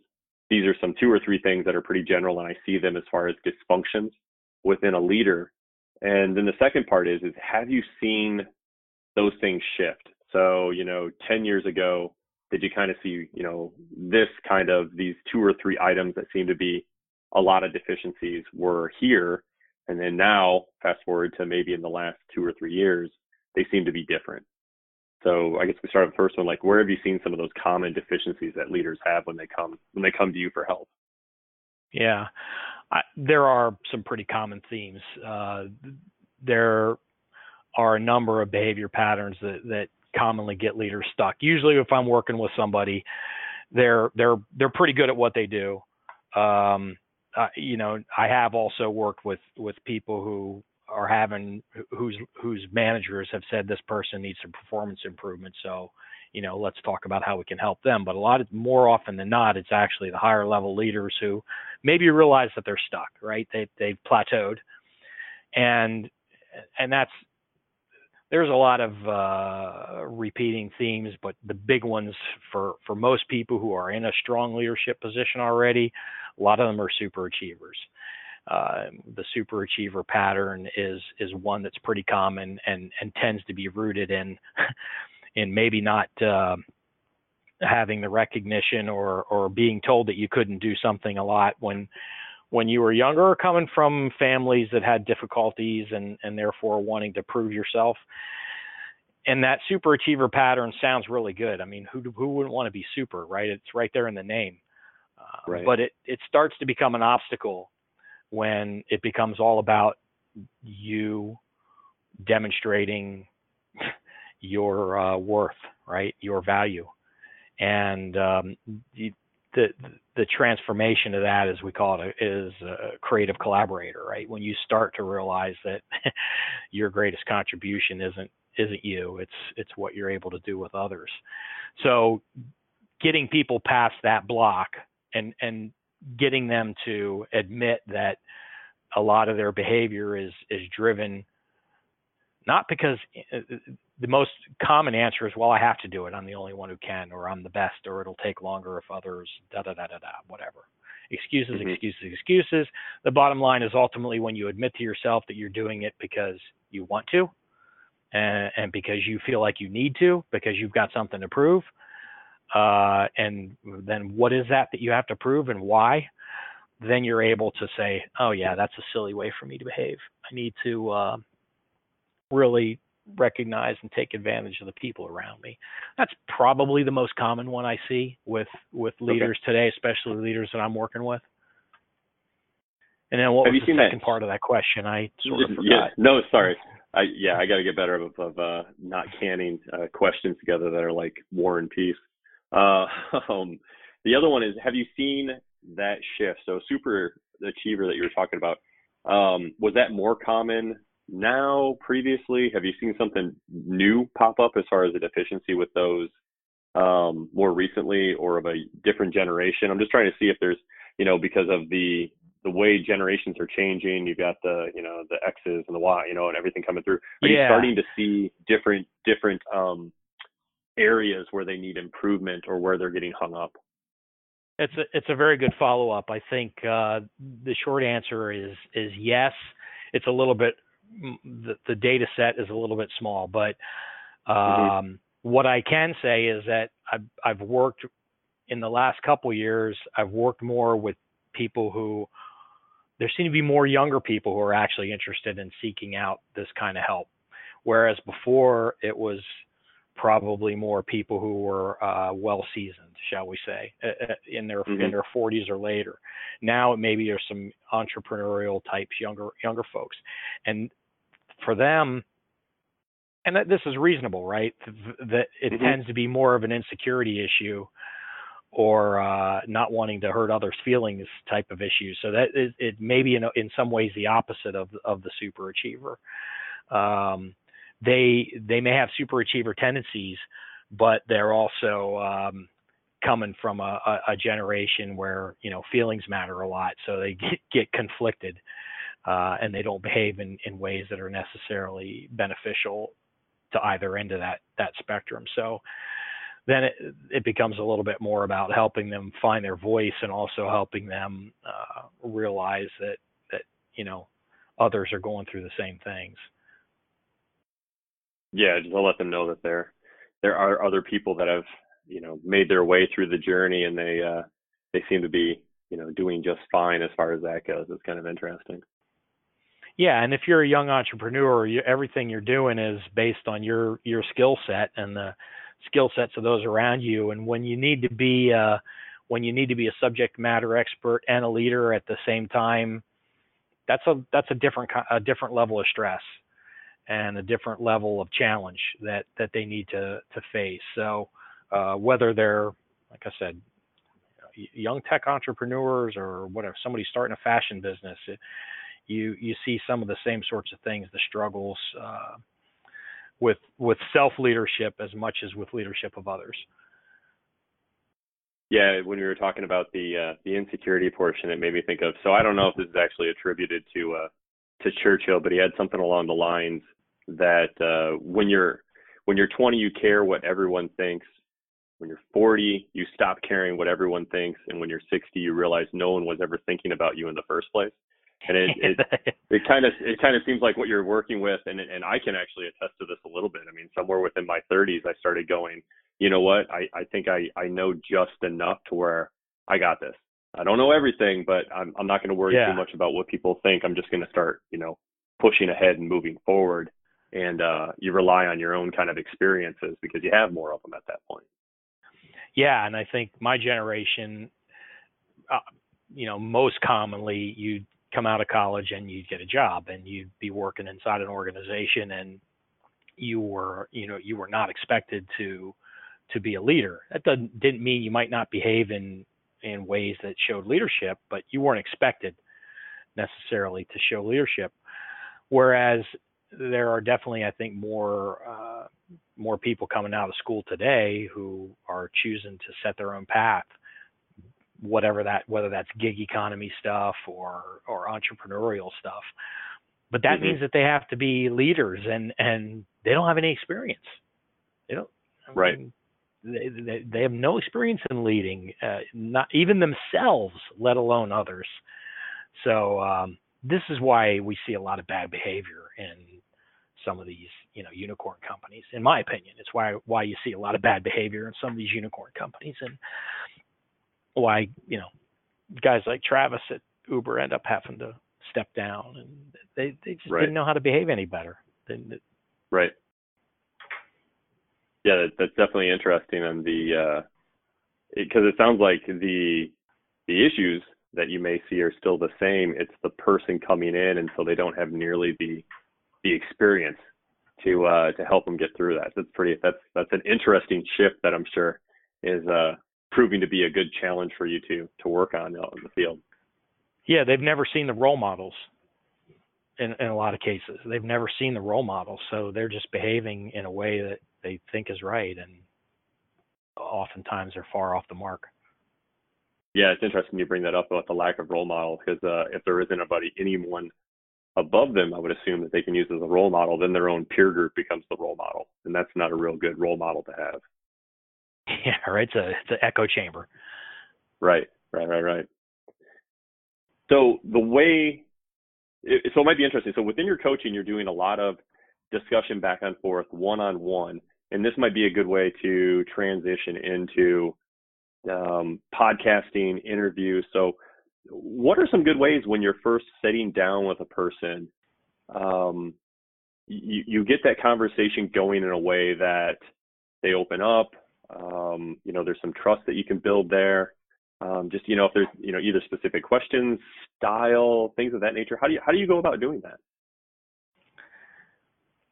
these are some two or three things that are pretty general, and I see them as far as dysfunctions within a leader. And then the second part is is have you seen those things shift? So you know, ten years ago, did you kind of see, you know, this kind of these two or three items that seem to be a lot of deficiencies were here, and then now fast forward to maybe in the last two or three years, they seem to be different. So I guess we start with the first one. Like, where have you seen some of those common deficiencies that leaders have when they come when they come to you for help? Yeah, I, there are some pretty common themes. Uh, there are a number of behavior patterns that that commonly get leaders stuck. Usually, if I'm working with somebody, they're they're they're pretty good at what they do. Um, uh, you know, I have also worked with with people who are having whose whose managers have said this person needs some performance improvement. So, you know, let's talk about how we can help them. But a lot of more often than not, it's actually the higher level leaders who maybe realize that they're stuck, right? They they've plateaued, and and that's there's a lot of uh, repeating themes, but the big ones for for most people who are in a strong leadership position already, a lot of them are super achievers. Uh, the super achiever pattern is is one that's pretty common and and tends to be rooted in in maybe not uh, having the recognition or or being told that you couldn't do something a lot when when you were younger coming from families that had difficulties and and therefore wanting to prove yourself? And that super achiever pattern sounds really good. I mean who who wouldn't want to be super right? It's right there in the name. Uh, right. but it it starts to become an obstacle when it becomes all about you demonstrating your uh, worth right? Your value. And um, the, the transformation of that, as we call it, is a creative collaborator, right? When you start to realize that your greatest contribution isn't isn't you, it's it's what you're able to do with others. So, getting people past that block and and getting them to admit that a lot of their behavior is is driven not because the most common answer is, well, I have to do it. I'm the only one who can, or I'm the best, or it'll take longer if others, da da da da da, whatever. Excuses, mm-hmm. excuses, excuses. The bottom line is ultimately when you admit to yourself that you're doing it because you want to, and, and because you feel like you need to, because you've got something to prove. Uh, and then what is that that you have to prove and why? Then you're able to say, oh yeah, that's a silly way for me to behave. I need to uh, really recognize and take advantage of the people around me. That's probably the most common one I see with with leaders okay. today, especially leaders that I'm working with. And then what Have was the second that? part of that question? I sort of forgot. Yeah, no, sorry. I yeah, I got to get better of, of uh, not canning uh, questions together that are like War and Peace. Uh, um, the other one is, have you seen that shift? So super achiever that you were talking about, um, was that more common now previously? Have you seen something new pop up as far as a deficiency with those um, more recently or of a different generation? I'm just trying to see if there's, you know, because of the the way generations are changing, you've got the, you know, the X's and the Y, you know, and everything coming through. Are yeah. you starting to see different different um, areas where they need improvement or where they're getting hung up? It's a it's a very good follow up. I think uh, the short answer is is yes. It's a little bit the, the data set is a little bit small, but mm-hmm. um, mm-hmm. what I can say is that I've, I've worked in the last couple years. I've worked more with people who there seem to be more younger people who are actually interested in seeking out this kind of help, whereas before it was probably more people who were uh, well seasoned, shall we say, uh, uh, in their mm-hmm. in their 40s or later. Now maybe there's some entrepreneurial types, younger younger folks, and for them, and that this is reasonable, right? That it mm-hmm. tends to be more of an insecurity issue or uh, not wanting to hurt others' feelings type of issue. So that is, it may be in, in some ways the opposite of of the super achiever. Um, they they may have super achiever tendencies, but they're also um, coming from a, a, a, generation where you know feelings matter a lot, so they get, get conflicted, uh, and they don't behave in, in ways that are necessarily beneficial to either end of that that spectrum. So then it, it becomes a little bit more about helping them find their voice and also helping them uh, realize that that you know others are going through the same things yeah, just to let them know that there there are other people that have you know made their way through the journey and they uh, they seem to be you know doing just fine as far as that goes. It's kind of interesting. Yeah, and if you're a young entrepreneur, you, everything you're doing is based on your your skill set and the skill sets of those around you. And when you need to be uh, when you need to be a subject matter expert and a leader at the same time, that's a that's a different a different level of stress and a different level of challenge that that they need to to face. So uh, whether they're like I said, young tech entrepreneurs or whatever, somebody starting a fashion business, it, you you see some of the same sorts of things, the struggles uh, with with self leadership as much as with leadership of others. Yeah, when we were talking about the uh, the insecurity portion, it made me think of. So I don't know if this is actually attributed to uh, to Churchill, but he had something along the lines that uh, when you're when you're 20, you care what everyone thinks. When you're 40, you stop caring what everyone thinks, and when you're 60, you realize no one was ever thinking about you in the first place. And it it, it kind of it kind of seems like what you're working with, and and I can actually attest to this a little bit. I mean, somewhere within my 30s, I started going, you know what? I I think I I know just enough to where I got this. I don't know everything, but I'm I'm not going to worry Yeah. too much about what people think. I'm just going to start, you know, pushing ahead and moving forward. And uh, you rely on your own kind of experiences because you have more of them at that point. Yeah, and I think my generation, uh, you know, most commonly you'd come out of college and you'd get a job and you'd be working inside an organization and you were, you know, you were not expected to to be a leader. That doesn't didn't mean you might not behave in in ways that showed leadership, but you weren't expected necessarily to show leadership. Whereas there are definitely, I think, more uh, more people coming out of school today who are choosing to set their own path, whatever that whether that's gig economy stuff or or entrepreneurial stuff. But that Mhm. means that they have to be leaders and and they don't have any experience. They don't. I Right. They, they, they have no experience in leading, uh, not even themselves, let alone others. So um, this is why we see a lot of bad behavior in some of these, you know, unicorn companies. In my opinion, it's why why you see a lot of bad behavior in some of these unicorn companies, and why you know guys like Travis at Uber end up having to step down, and they they just Right. didn't know how to behave any better. They, Right. Yeah, that, that's definitely interesting, and the uh, because it, sounds like the the issues that you may see are still the same. It's the person coming in, and so they don't have nearly the the experience to uh, to help them get through that. That's pretty. That's that's an interesting shift that I'm sure is uh, proving to be a good challenge for you to to work on out in the field. yeah, they've never seen the role models. In, in a lot of cases, they've never seen the role models, so they're just behaving in a way that they think is right, and oftentimes they're far off the mark. Yeah, it's interesting you bring that up about the lack of role model because uh, if there isn't anybody, anyone above them, I would assume that they can use as a role model. Then their own peer group becomes the role model, and that's not a real good role model to have. Yeah, right. It's a it's an echo chamber. Right, right, right, right. So the way, it, so it might be interesting. So within your coaching, you're doing a lot of discussion back and forth, one on one, and this might be a good way to transition into um, podcasting, interviews. So, what are some good ways when you're first sitting down with a person? Um, you, you get that conversation going in a way that they open up. Um, you know, there's some trust that you can build there. Um, just you know, if there's you know either specific questions, style, things of that nature. How do you how do you go about doing that?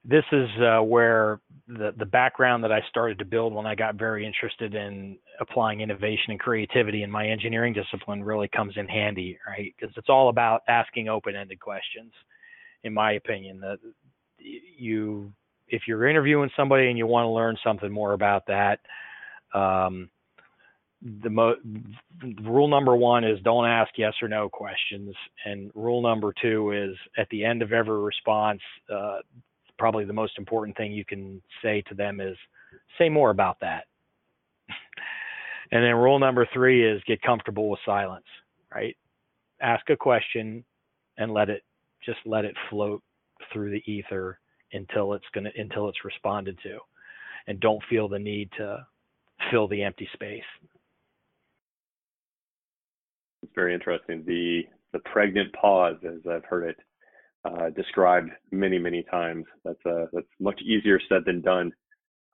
This is uh, where the the background that I started to build when I got very interested in applying innovation and creativity in my engineering discipline really comes in handy, right? Because it's all about asking open-ended questions, in my opinion. That you, if you're interviewing somebody and you want to learn something more about that, um, the mo- rule number one is don't ask yes or no questions, and rule number two is at the end of every response, uh, probably the most important thing you can say to them is say more about that. and then rule number three is get comfortable with silence, right? Ask a question and let it just let it float through the ether until it's gonna until it's responded to, and don't feel the need to fill the empty space. It's very interesting. The the pregnant pause, as I've heard it uh, described many many times. That's uh, that's much easier said than done,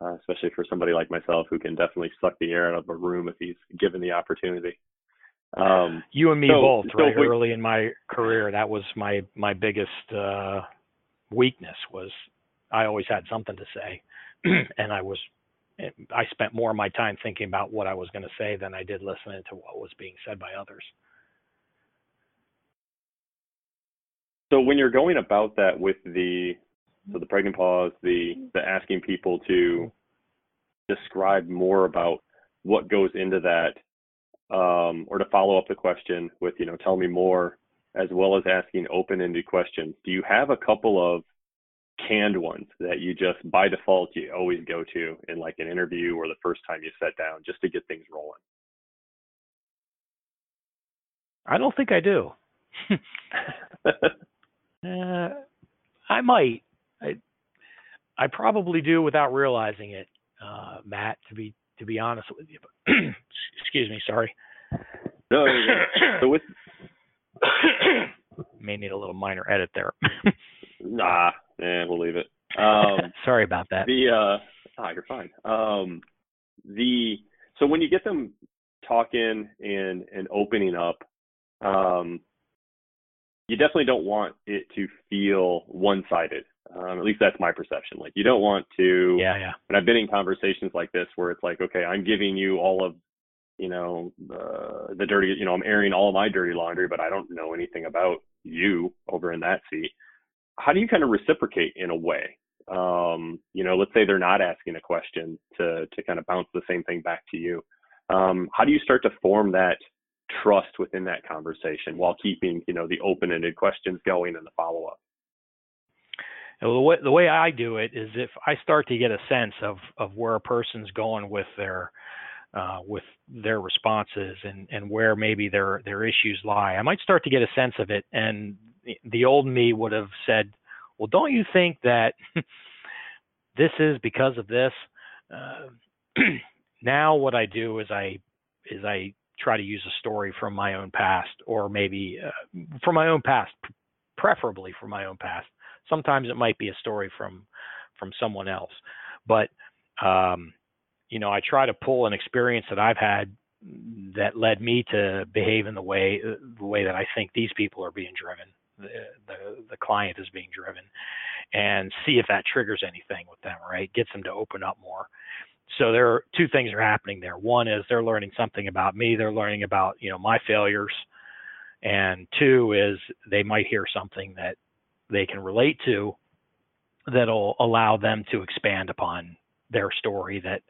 uh, especially for somebody like myself who can definitely suck the air out of a room if he's given the opportunity. Um, You and me So- both, so right? we- Early in my career, that was my my biggest uh, weakness was I always had something to say, and I was I spent more of my time thinking about what I was going to say than I did listening to what was being said by others. So when you're going about that with the so the pregnant pause, the the asking people to describe more about what goes into that, um, or to follow up the question with you know tell me more, as well as asking open-ended questions. Do you have a couple of canned ones that you just by default you always go to in like an interview or the first time you sit down just to get things rolling? I don't think I do. uh, I might. I I probably do without realizing it, uh, Matt. To be to be honest with you, excuse me, sorry. No, so with may need a little minor edit there. nah, eh, we'll leave it. Um, sorry about that. The uh, ah, you're fine. Um, the so when you get them talking and and opening up, um, you definitely don't want it to feel one-sided. Um, at least that's my perception. Like you don't want to. Yeah, yeah. And I've been in conversations like this where it's like, okay, I'm giving you all of, you know, uh, the dirty, you know, I'm airing all my dirty laundry, but I don't know anything about you over in that seat. How do you kind of reciprocate in a way? Um, you know, let's say they're not asking a question to to kind of bounce the same thing back to you. Um, how do you start to form that trust within that conversation while keeping you know the open-ended questions going and the follow-up the way, the way I do it is if I start to get a sense of of where a person's going with their uh, with their responses and and where maybe their their issues lie, I might start to get a sense of it. And the, the old me would have said, "Well, don't you think that this is because of this?" Uh, now, what I do is I is I try to use a story from my own past or maybe uh, from my own past preferably from my own past. Sometimes it might be a story from from someone else. But um, you know i try to pull an experience that i've had that led me to behave in the way the way that i think these people are being driven the, the the client is being driven and see if that triggers anything with them right? Gets them to open up more so there are two things are happening there. One is they're learning something about me. They're learning about you know my failures, and two is they might hear something that they can relate to that'll allow them to expand upon their story that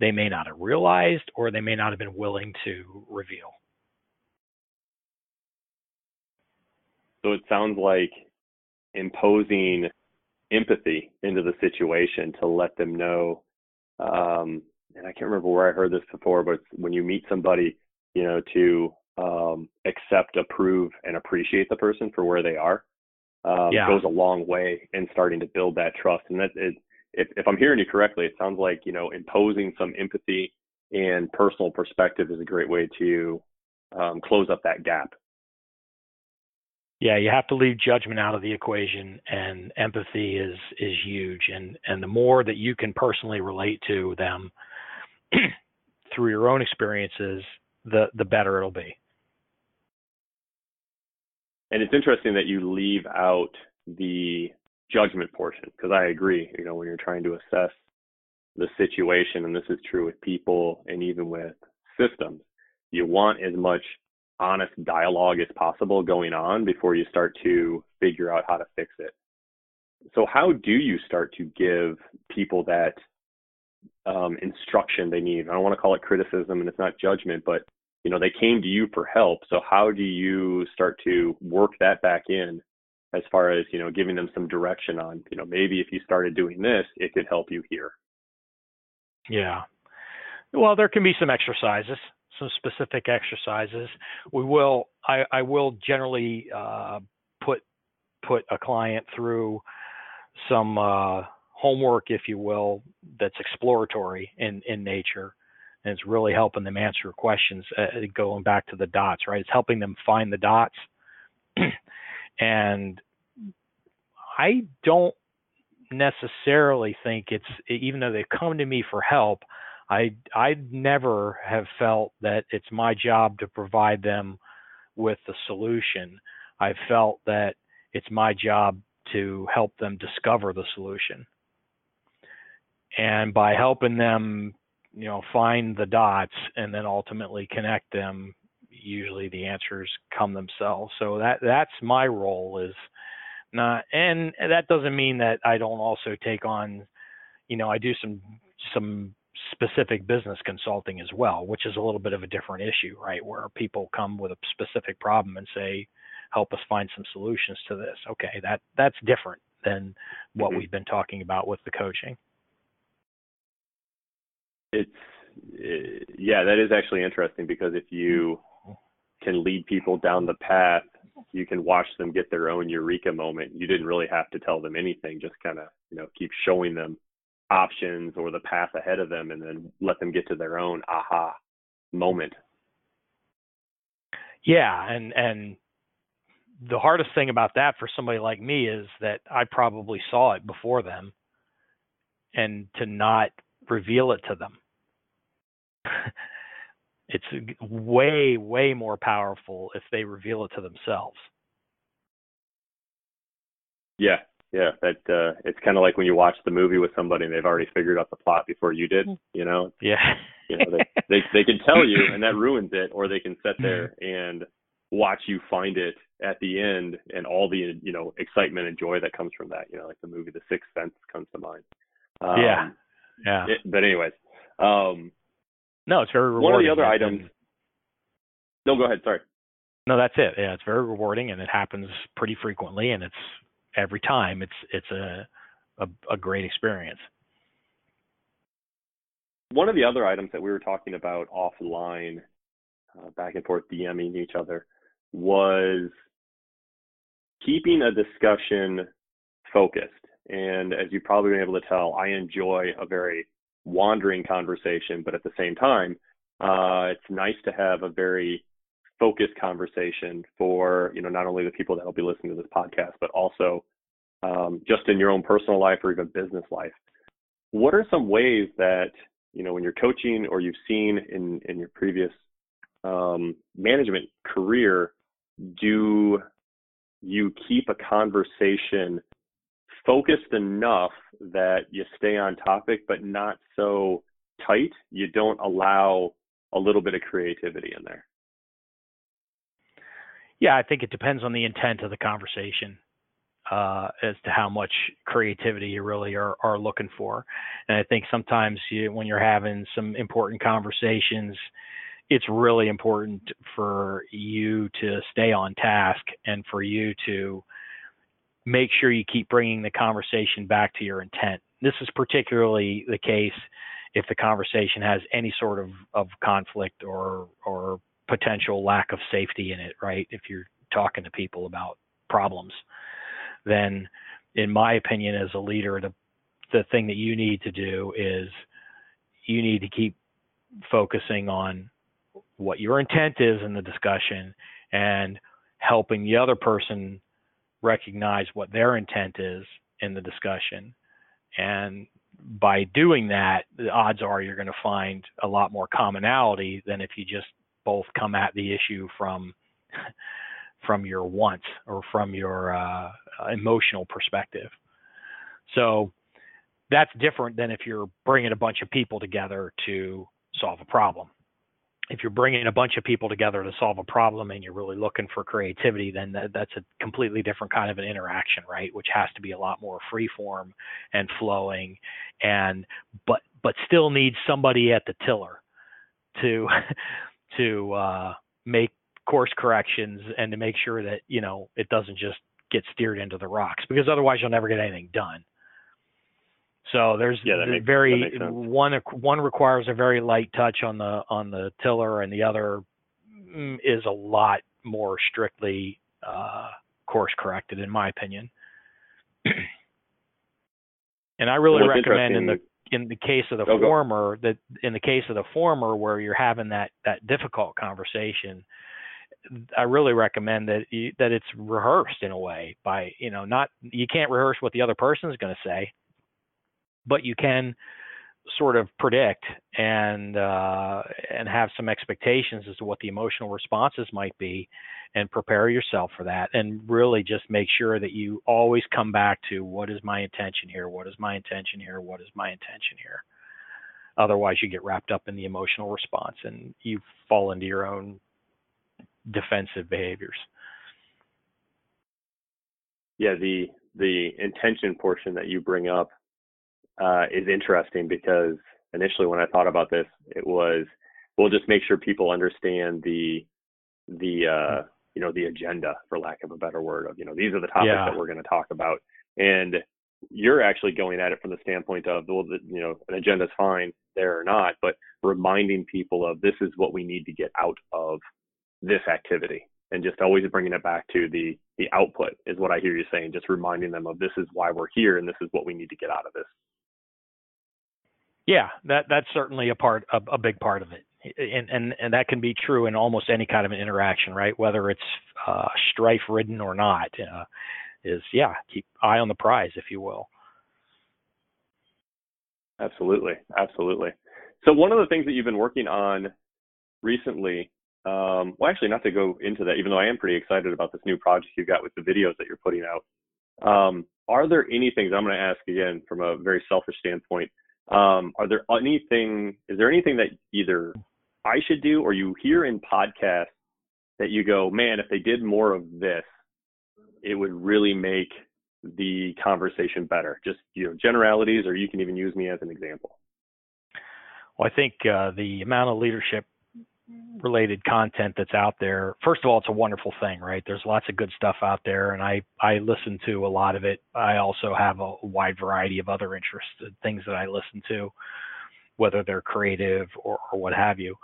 they may not have realized or they may not have been willing to reveal. So it sounds like imposing empathy into the situation to let them know um, and I can't remember where I heard this before, but when you meet somebody, you know, to um, accept, approve, and appreciate the person for where they are, um, yeah. goes a long way in starting to build that trust. And that it, if, if I'm hearing you correctly, it sounds like you know imposing some empathy and personal perspective is a great way to um, close up that gap yeah, you have to leave judgment out of the equation, and empathy is is huge. And and the more that you can personally relate to them through your own experiences, the the better it'll be. And it's interesting that you leave out the judgment portion because I agree. You know, when you're trying to assess the situation, and this is true with people and even with systems, you want as much honest dialogue as possible going on before you start to figure out how to fix it. So, how do you start to give people that um, instruction they need? I don't want to call it criticism, and it's not judgment, but you know they came to you for help. So, how do you start to work that back in as far as you know giving them some direction on you know maybe if you started doing this, it could help you here. Yeah. Well, there can be some exercises some specific exercises. We will I, I will generally uh, put put a client through some uh, homework, if you will, that's exploratory in in nature, and it's really helping them answer questions. Uh, going back to the dots, right? It's helping them find the dots, and I don't necessarily think it's even though they come to me for help I I never have felt that it's my job to provide them with the solution. I felt that it's my job to help them discover the solution. And by helping them, you know, find the dots and then ultimately connect them, usually the answers come themselves. So that that's my role is not and that doesn't mean that I don't also take on, you know, I do some some specific business consulting as well, which is a little bit of a different issue, right? Where people come with a specific problem and say, "Help us find some solutions to this." Okay, that that's different than what Mhm. we've been talking about with the coaching. It's uh, yeah, that is actually interesting because if you can lead people down the path, you can watch them get their own eureka moment. You didn't really have to tell them anything, just kind of, you know, keep showing them options or the path ahead of them and then let them get to their own aha moment. Yeah, and and the hardest thing about that for somebody like me is that I probably saw it before them and to not reveal it to them. it's way way more powerful if they reveal it to themselves. Yeah, yeah, that uh it's kind of like when you watch the movie with somebody and they've already figured out the plot before you did, you know. Yeah. You know, they they they can tell you and that ruins it or they can sit there and watch you find it at the end and all the you know excitement and joy that comes from that, you know, like the movie The Sixth Sense comes to mind. Um, yeah. Yeah. it- but anyways, um no, it's very rewarding. one of the other and- items and- No, go ahead, sorry. No, that's it. Yeah, it's very rewarding, and it happens pretty frequently, and it's every time. It's it's a a, a great experience. one of the other items that we were talking about offline, uh, back and forth DMing each other, was keeping a discussion focused. And as you've probably been able to tell, I enjoy a very wandering conversation, but at the same time, uh, it's nice to have a very focused conversation for you know not only the people that will be listening to this podcast, but also um, just in your own personal life or even business life. What are some ways that you know when you're coaching or you've seen in in your previous um, management career, do you keep a conversation focused enough that you stay on topic, but not so tight? You don't allow a little bit of creativity in there. Yeah, I think it depends on the intent of the conversation uh, as to how much creativity you really are, are looking for. And I think sometimes you, when you're having some important conversations, it's really important for you to stay on task and for you to make sure you keep bringing the conversation back to your intent. This is particularly the case if the conversation has any sort of, of conflict or or potential lack of safety in it, right? If you're talking to people about problems, then in my opinion as a leader, the the thing that you need to do is you need to keep focusing on what your intent is in the discussion and helping the other person recognize what their intent is in the discussion. And by doing that, the odds are you're going to find a lot more commonality than if you just both come at the issue from from your wants or from your uh, emotional perspective. So that's different than if you're bringing a bunch of people together to solve a problem. If you're bringing a bunch of people together to solve a problem and you're really looking for creativity, then that, that's a completely different kind of an interaction, right? Which has to be a lot more free form and flowing, and but but still needs somebody at the tiller to to uh, make course corrections and to make sure that you know it doesn't just get steered into the rocks because otherwise you'll never get anything done. So there's Yeah, makes- very one one requires a very light touch on the on the tiller, and the other mm, is a lot more strictly uh, course corrected, in my opinion. and I really What's recommend in the in the case of the Oh, go. former that in the case of the former where you're having that that difficult conversation i really recommend that you, that it's rehearsed in a way by you know not you can't rehearse what the other person is going to say but you can sort of predict and uh, and have some expectations as to what the emotional responses might be and prepare yourself for that and really just make sure that you always come back to what is my intention here? What is my intention here? What is my intention here? Otherwise you get wrapped up in the emotional response and you fall into your own defensive behaviors. Yeah the the intention portion that you bring up uh, is interesting because initially when I thought about this, it was we'll just make sure people understand the the uh, you know the agenda for lack of a better word of you know these are the topics Yeah. that we're going to talk about And you're actually going at it from the standpoint of, well, the, you know, an agenda is fine there or not, but reminding people of this is what we need to get out of this activity and just always bringing it back to the the output is what I hear you saying. Just reminding them of this is why we're here and this is what we need to get out of this. Yeah, that that's certainly a part, a, a big part of it, and and and that can be true in almost any kind of an interaction, right? Whether it's uh, strife ridden or not, uh, is yeah, keep eye on the prize, if you will. Absolutely, absolutely. So one of the things that you've been working on recently um, well, actually, not to go into that, even though I am pretty excited about this new project you've got with the videos that you're putting out. Um, are there any things I'm going to ask again from a very selfish standpoint? Um, are there anything? Is there anything that either I should do or you hear in podcasts that you go, man, if they did more of this, it would really make the conversation better? Just you know, generalities, or you can even use me as an example. Well, I think uh, the amount of leadership related content that's out there. First of all it's a wonderful thing right? There's lots of good stuff out there and i i listen to a lot of it. I also have a wide variety of other interests things that i listen to whether they're creative or, or what have you.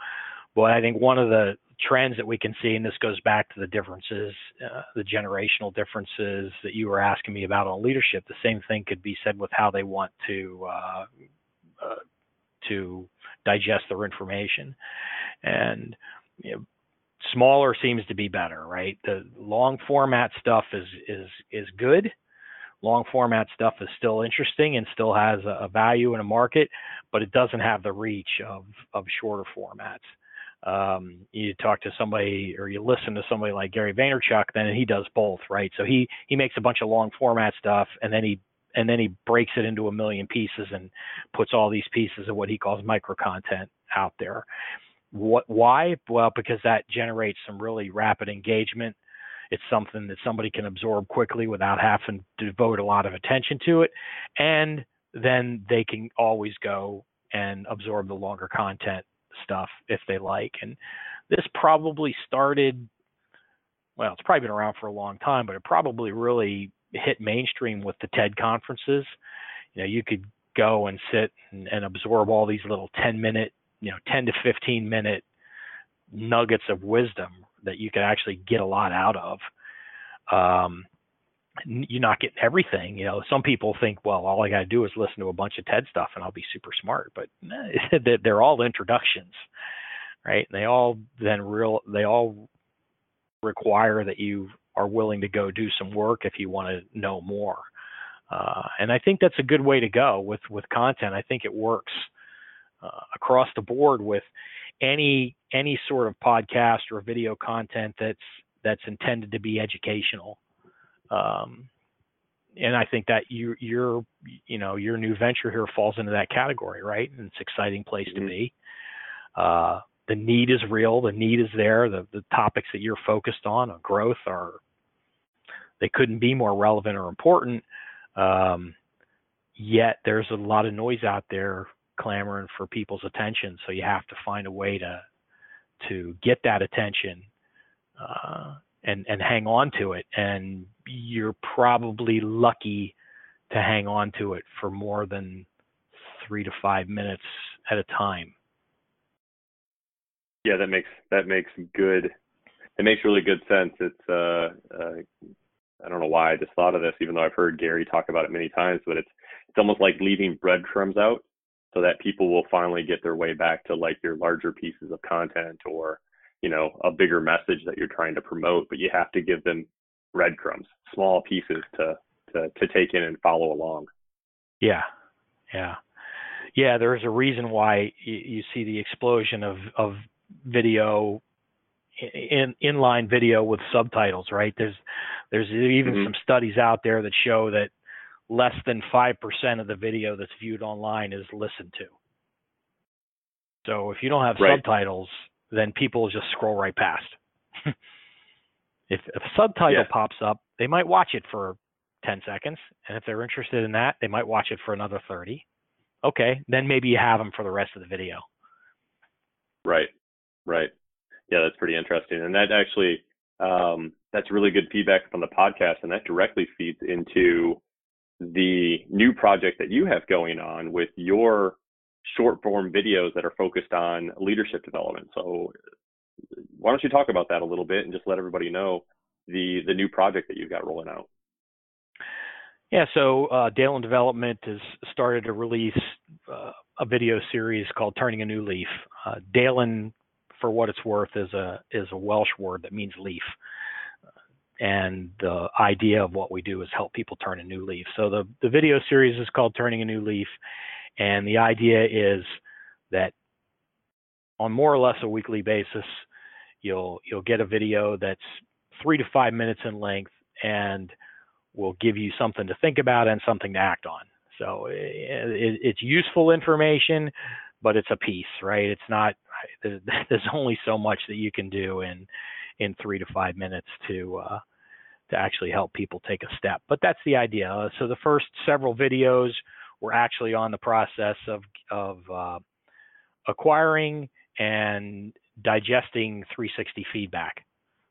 But i think one of the trends that we can see and this goes back to the differences uh, the generational differences that you were asking me about on leadership the same thing could be said with how they want to uh, uh, to digest their information and you know, smaller seems to be better, right? The long format stuff is is is good. Long format stuff is still interesting and still has a, value in a market, but it doesn't have the reach of of shorter formats. Um, you talk to somebody or you listen to somebody like Gary Vaynerchuk, then he does both, right? So he he makes a bunch of long format stuff and then he and then he breaks it into a million pieces and puts all these pieces of what he calls micro content out there. What? Why? Well, because that generates some really rapid engagement. It's something that somebody can absorb quickly without having to devote a lot of attention to it, and then they can always go and absorb the longer content stuff if they like. And this probably started. Well, it's probably been around for a long time, but it probably really hit mainstream with the TED conferences. You know, you could go and sit and, and absorb all these little 10 minute you know 10 to 15 minute nuggets of wisdom that you can actually get a lot out of. Um, you're not getting everything you know. Some people think well all i got to do is listen to a bunch of ted stuff and i'll be super smart but they're all introductions right? And they all then real they all require that you are willing to go do some work if you want to know more uh, and i think that's a good way to go with with content i think it works uh, across the board with any any sort of podcast or video content that's that's intended to be educational. Um, and I think that you your you know your new venture here falls into that category, right? And it's an exciting place mm-hmm. to be. Uh, the need is real. The need is there. The the topics that you're focused on, on growth, are they couldn't be more relevant or important. Um, yet there's a lot of noise out there clamoring for people's attention. So you have to find a way to to get that attention uh, and and hang on to it. And you're probably lucky to hang on to it for more than three to five minutes at a time. Yeah, that makes that makes good. It makes really good sense. It's uh, uh, I don't know why I just thought of this, even though I've heard Gary talk about it many times. But it's it's almost like leaving breadcrumbs out so that people will finally get their way back to like your larger pieces of content or you know a bigger message that you're trying to promote but you have to give them breadcrumbs small pieces to to, to take in and follow along yeah yeah yeah there's a reason why you see the explosion of of video in inline video with subtitles right there's there's even mm-hmm. some studies out there that show that less than 5% of the video that's viewed online is listened to. So if you don't have right. subtitles, then people just scroll right past. if, if, a subtitle yeah. pops up, they might watch it for 10 seconds. And if they're interested in that, they might watch it for another 30. Okay, then maybe you have them for the rest of the video. Right, right. Yeah, that's pretty interesting. And that actually, um, that's really good feedback from the podcast. And that directly feeds into the new project that you have going on with your short form videos that are focused on leadership development. So why don't you talk about that a little bit and just let everybody know the the new project that you've got rolling out? Yeah, so uh, Dalen Development has started to release uh, a video series called "Turning a New Leaf." Uh, Dalen, for what it's worth, is a is a Welsh word that means leaf, and the idea of what we do is help people turn a new leaf. So the the video series is called "Turning a New Leaf," and the idea is that on more or less a weekly basis, you'll you'll get a video that's three to five minutes in length and will give you something to think about and something to act on. So eh, it, it's useful information, but it's a piece, right? It's not. There's only so much that you can do in in three to five minutes to uh, to actually help people take a step. But that's the idea. So the first several videos were actually on the process of of uh, acquiring and digesting 360 feedback.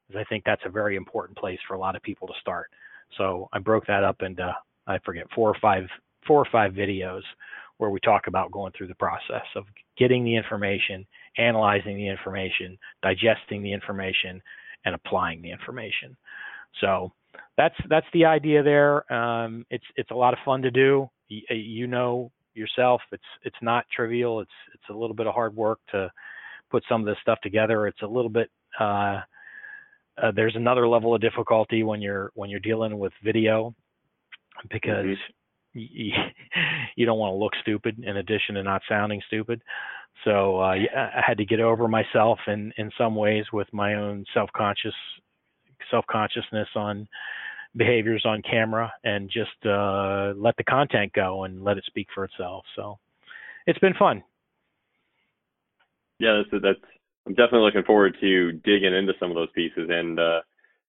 Because I think that's a very important place for a lot of people to start. So I broke that up into I forget four or five four or five videos where we talk about going through the process of getting the information, analyzing the information, digesting the information, and applying the information. So that's that's the idea there. Um, it's it's a lot of fun to do. You, you know yourself, it's it's not trivial. It's it's a little bit of hard work to put some of this stuff together. It's a little bit uh, uh, there's another level of difficulty when you're when you're dealing with video because mm-hmm. You, you don't want to look stupid in addition to not sounding stupid. So uh, I had to get over myself in in some ways with my own self-conscious self-consciousness on behaviors on camera and just uh, let the content go and let it speak for itself. So it's been fun. Yeah, that's that's I'm definitely looking forward to digging into some of those pieces. And uh,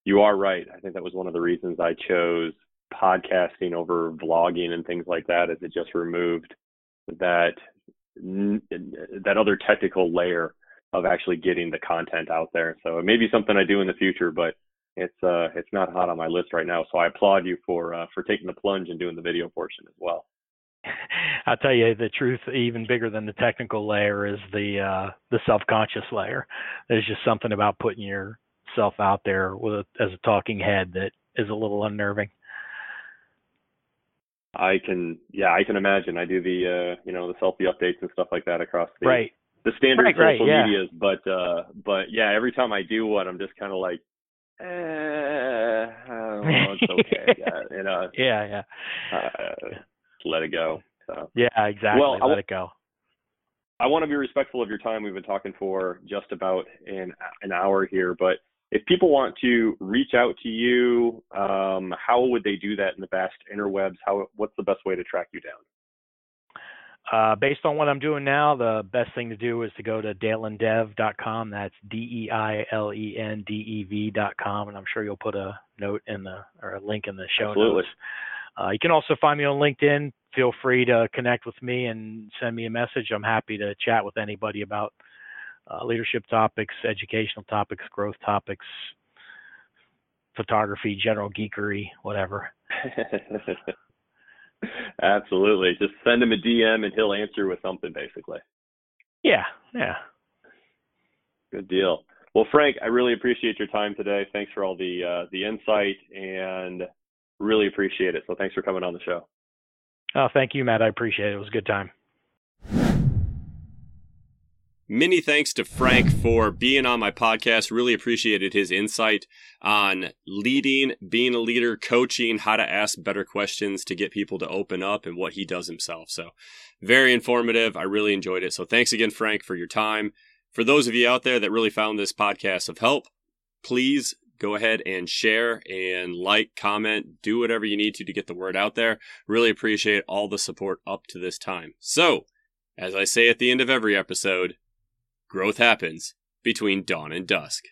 you are right. I think that was one of the reasons I chose podcasting over vlogging and things like that, as it just removed that that other technical layer of actually getting the content out there. So it may be something I do in the future, but it's uh it's not hot on my list right now. So I applaud you for uh, for taking the plunge and doing the video portion as well. I'll tell you the truth. Even bigger than the technical layer is the uh, the self-conscious layer. There's just something about putting yourself out there with as a talking head that is a little unnerving. I can, yeah, I can imagine. I do the, uh, you know, the selfie updates and stuff like that across the right. the standard right, social right, yeah. medias. But, uh, but yeah, every time I do one, I'm just kind of like, eh, oh, it's okay. yeah, you know. Yeah, yeah. Uh, let it go. So. Yeah, exactly. Well, let w- it go. I want to be respectful of your time. We've been talking for just about an an hour here, but if people want to reach out to you, um, how would they do that in the vast interwebs? How what's the best way to track you down? Uh, based on what I'm doing now, the best thing to do is to go to deilendev.com. That's D-E-I-L-E-N-D-E-V.com, and I'm sure you'll put a note in the or a link in the show Absolutely. notes. Uh, you can also find me on LinkedIn. Feel free to connect with me and send me a message. I'm happy to chat with anybody about uh, leadership topics, educational topics, growth topics, photography, general geekery, whatever. Absolutely. Just send him a DM and he'll answer with something basically. Yeah, yeah. Good deal. Well, Frank, I really appreciate your time today. Thanks for all the uh, the insight and really appreciate it. So thanks for coming on the show. Oh, thank you, Matt. I appreciate it. It was a good time. Many thanks to Frank for being on my podcast. Really appreciated his insight on leading, being a leader, coaching, how to ask better questions to get people to open up and what he does himself. So very informative. I really enjoyed it. So thanks again, Frank, for your time. For those of you out there that really found this podcast of help, please go ahead and share and like, comment, do whatever you need to to get the word out there. Really appreciate all the support up to this time. So, as I say at the end of every episode, growth happens between dawn and dusk.